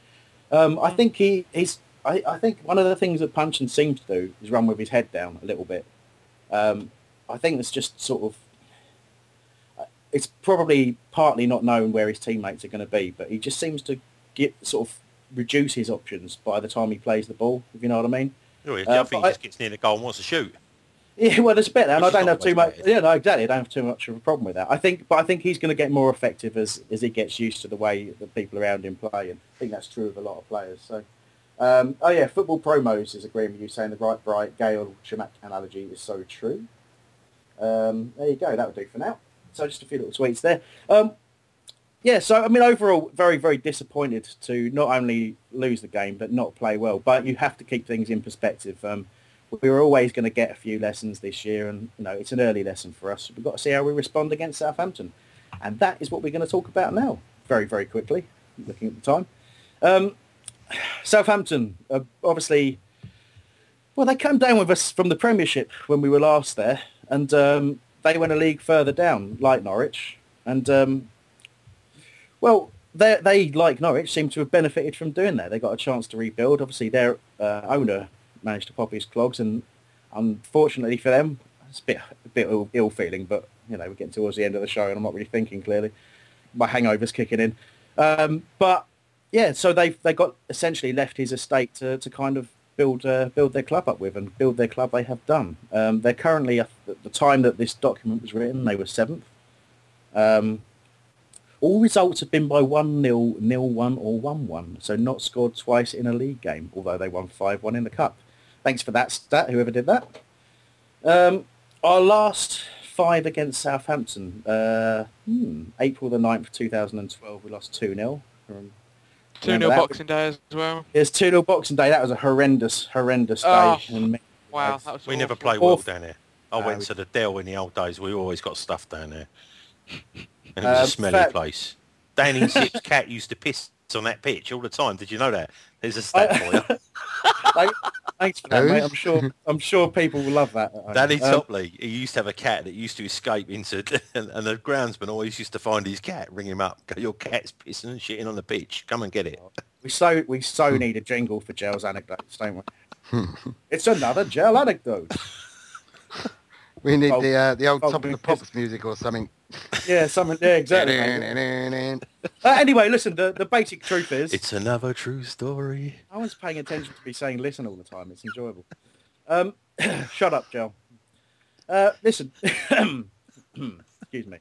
Um, I think he he's. I, I think one of the things that Puncheon seems to do is run with his head down a little bit. Um, I think it's just sort of. uh, It's probably partly not knowing where his teammates are going to be, but he just seems to get sort of reduce his options by the time he plays the ball. If you know what I mean. Oh, yeah, Uh, I think he just gets near the goal and wants to shoot. Yeah, well, there's a bit there, and I Which is don't have too much. Yeah, no, exactly. I don't have too much of a problem with that. I think, but I think he's going to get more effective as as he gets used to the way that people around him play, and I think that's true of a lot of players. So, um, oh yeah, football promos is agreeing with you, saying the right, bright Gayle Chamakh analogy is so true. Um, there you go. That would do for now. So just a few little tweets there. Um, yeah, so I mean, overall, very, very disappointed to not only lose the game but not play well. But you have to keep things in perspective. Um, we were always going to get a few lessons this year, and you know it's an early lesson for us. We've got to see how we respond against Southampton, and that is what we're going to talk about now, very, very quickly. Looking at the time, um, Southampton, uh, obviously, well, they came down with us from the Premiership when we were last there, and um, they went a league further down, like Norwich, and um, well, they, they, like Norwich, seem to have benefited from doing that. They got a chance to rebuild. Obviously, their uh, owner managed to pop his clogs, and unfortunately for them, it's a bit, a bit ill, feeling, but, you know, we're getting towards the end of the show, and I'm not really thinking clearly. My hangover's kicking in. Um, but, yeah, so they they got essentially left his estate to, to kind of build uh, build their club up with, and build their club they have done. Um, they're currently, at the time that this document was written, they were seventh. Um, all results have been by 1-0, 0-1 or 1-1, so not scored twice in a league game, although they won 5-1 in the cup. Thanks for that stat, whoever did that. Um, our last five against Southampton, uh, hmm, April the 9th, 2012, we lost 2-0. Um, 2 remember 0 that? Boxing Day as well. It's 2-0 Boxing Day. That was a horrendous, horrendous day. Oh, And- Wow, that was We never awful. play well down there. I No, went we- to the Dell in the old days. We always got stuff down there. And it was Um, a smelly fact- place. Danny Sip's cat used to piss on that pitch all the time. Did you know that? There's a stat for you. Thank- Thanks for that, mate. I'm sure. I'm sure people will love that. at home. Danny Um, Topley, he used to have a cat that used to escape into, and, and the groundsman always used to find his cat, ring him up, go, your cat's pissing and shitting on the pitch. Come and get it. We so we so need a jingle for Gel's anecdotes, don't we? it's another Gel anecdote. We need Oh, the uh, the old oh, top of the pops music or something. Yeah, something. Yeah, exactly. Uh, anyway, listen. The, the basic truth is, It's another true story. I was paying attention to be saying listen all the time. It's enjoyable. Um, shut up, Gel. Uh, listen. Excuse me.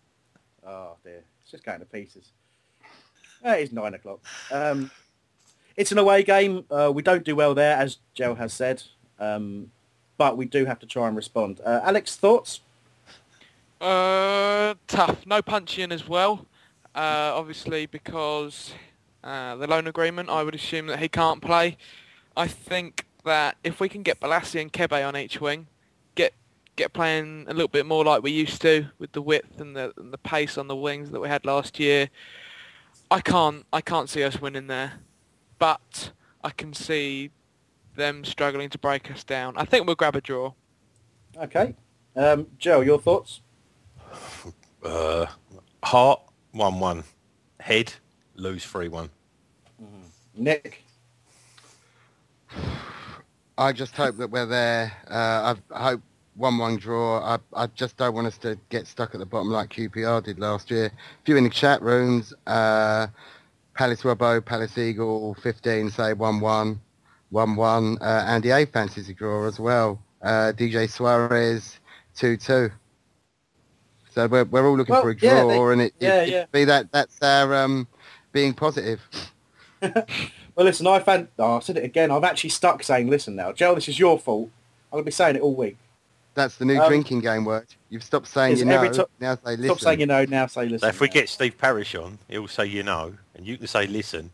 Oh dear, it's just going to pieces. Uh, it's nine o'clock. Um, it's an away game. Uh, we don't do well there, as Gel has said, um, but we do have to try and respond. Uh, Alex, thoughts? Uh, tough. No Puncheon as well. Uh, obviously because uh, the loan agreement, I would assume that he can't play. I think that if we can get Bolasie and Kebe on each wing, get get playing a little bit more like we used to with the width and the and the pace on the wings that we had last year, I can't I can't see us winning there, but I can see them struggling to break us down. I think we'll grab a draw. Okay. Um, Joe, your thoughts? Uh, heart, 1-1. Head, lose 3-1. Nick? I just hope that we're there. Uh, I hope one-one draw. I, I just don't want us to get stuck at the bottom like QPR did last year. A few in the chat rooms. Uh, Palace Robbo, Palace Eagle, 15 say 1-1. 1-1. Uh, Andy A fancies a draw as well. Uh, DJ Suarez, 2-2. So we're, we're all looking Well, for a yeah, draw, they- and it, yeah, it, yeah. be that that's our um, being positive. Well, listen, I found. Oh, I said it again. I've actually stuck saying, "Listen now, Joe, this is your fault." I'm gonna be saying it all week. That's the new Um, drinking game word. You've stopped saying you know. every now say listen. Stop saying you know. Now say So listen. if we get Steve Parish on, he'll say you know, and you can say listen. listen.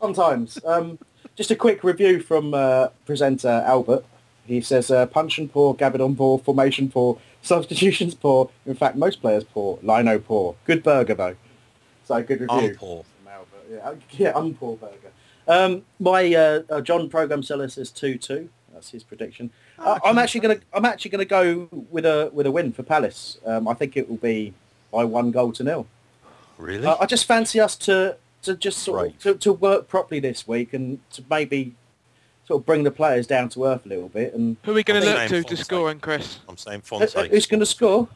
Sometimes. Um, just a quick review from uh, presenter Albert. He says, uh, Puncheon poor, Gabbidon poor, formation poor, substitutions poor. In fact, most players poor. Lino poor. Good burger, though. So, good review. I'm poor. from Albert. Yeah, uh, yeah I'm poor burger. Um, my uh, uh, John program seller says two two. That's his prediction. Uh, I'm actually gonna I'm actually gonna go with a with a win for Palace. Um, I think it will be by one goal to nil. Really? Uh, I just fancy us to to just sort of to, to work properly this week and to maybe sort of bring the players down to earth a little bit. And Who are we going to look to to score in, Chris? I'm saying Uh, uh, Fonte. Who's going to score?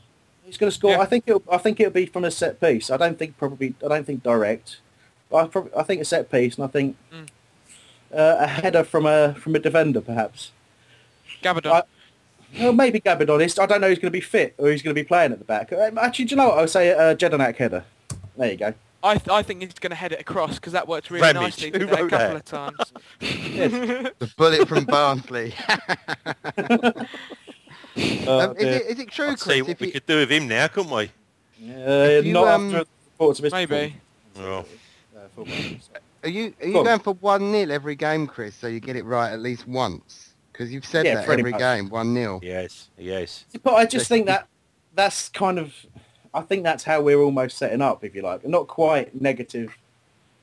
Who's going to score? I think it'll, I think it'll be from a set piece. I don't think probably I don't think direct. But I, prob- I think a set piece, and I think Mm. uh, a header from a from a defender perhaps. Gabbidon. I, well, maybe Gabbidon. I don't know who's going to be fit or who's going to be playing at the back. Uh, Actually, do you know what? I would say a Jedinak header. There you go. I, th- I think he's going to head it across because that worked really Ramage. nicely Who today a couple that? of times. the bullet from Barnsley. Oh, um, is, it, is it true, I'd see Chris? what If we you, could do with him now, couldn't we? Uh, you, not um, after the reports of his Maybe. Well, are you are you Go on. going for one 0 every game, Chris? So you get it right at least once? Because you've said Yeah, that every much. game, one 0 yes, yes. But I just think that that's kind of, I think that's how we're almost setting up, if you like. Not quite negative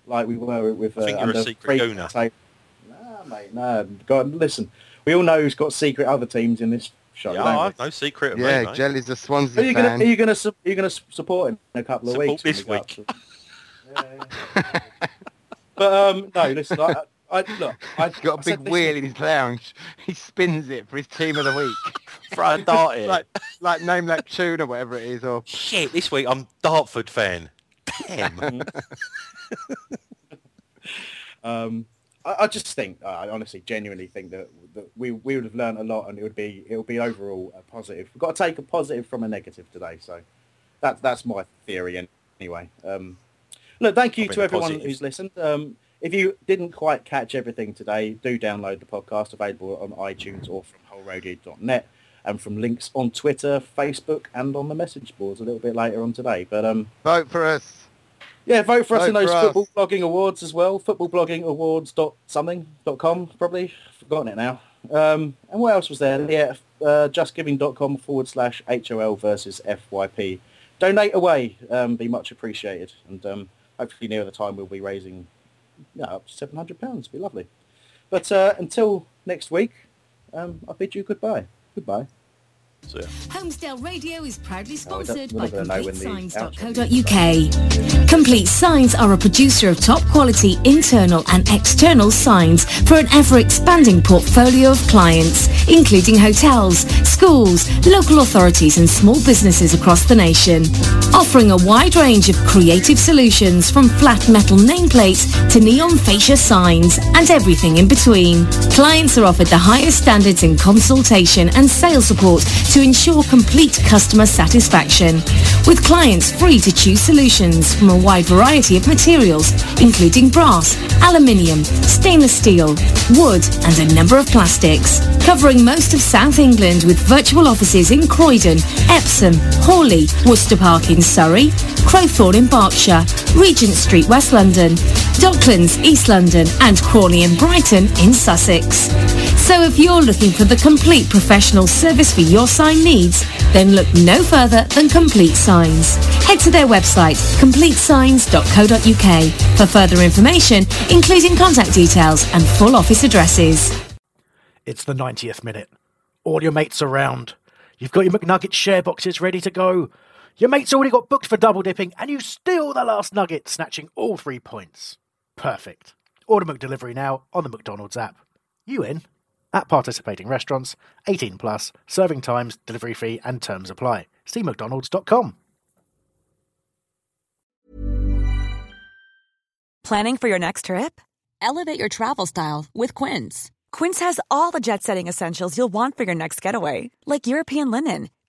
like we were with. Uh, I think you're a under secret Freak gooner. tape. Nah, mate, no. God, listen, we all know who's got secret other teams in this show. Yeah. I've no secret Yeah, me, mate. Jelly's a Are Swansea you gonna fan. are you gonna su- are you gonna support him in a couple of Support weeks? this we up week. to- Yeah, yeah. but um, no, listen. I, I look. I, He's got I a said big wheel in his lounge. He spins it for his team of the week. Throw a dart in. like, like name that tune or whatever it is. Or Shit, this week I'm Dartford fan. Damn. Um, I, I just think, I honestly, genuinely think that, that we we would have learned a lot, and it would be it would be overall a positive. We've got to take a positive from a negative today, so that's that's my theory. an- Anyway, um, look, thank you to everyone positives. who's listened. Um, if you didn't quite catch everything today, do download the podcast available on iTunes or from wholeradio.net and from links on Twitter, Facebook, and on the message boards a little bit later on today. But um, vote for us. yeah, vote for us in those for us. football blogging awards as well. Football blogging awards dot something dot com probably forgotten it now. Um, and what else was there? Yeah, uh, justgiving.com forward slash HOL versus FYP. Donate away, um, be much appreciated. And um, hopefully near the time we'll be raising yeah, up to seven hundred pounds. Be lovely. But uh, until next week, um, I bid you goodbye. Goodbye. So, yeah. Holmesdale Radio is proudly Oh, we don't- sponsored we're by not gonna know when the CompleteSigns.co.uk. Complete Signs are a producer of top quality internal and external signs for an ever-expanding portfolio of clients, including hotels, schools, local authorities and small businesses across the nation. Offering a wide range of creative solutions from flat metal nameplates to neon fascia signs and everything in between. Clients are offered the highest standards in consultation and sales support to ensure complete customer satisfaction, with clients free to choose solutions from a wide variety of materials, including brass, aluminium, stainless steel, wood, and a number of plastics. Covering most of South England with virtual offices in Croydon, Epsom, Horley, Worcester Park in Surrey, Crowthorne in Berkshire, Regent Street, West London, Docklands, East London, and Crawley and Brighton in Sussex. So if you're looking for the complete professional service for your sign needs, then look no further than Complete Signs. Head to their website, completesigns.co.uk, for further information, including contact details and full office addresses. It's the 90th minute. All your mates around. You've got your McNugget share boxes ready to go. Your mate's already got booked for double dipping, and you steal the last nugget, snatching all three points. Perfect. Order McDelivery now on the McDonald's app. You in? At participating restaurants, 18 plus, serving times, delivery fee, and terms apply. See McDonald's.com. Planning for your next trip? Elevate your travel style with Quince. Quince has all the jet setting essentials you'll want for your next getaway, like European linen,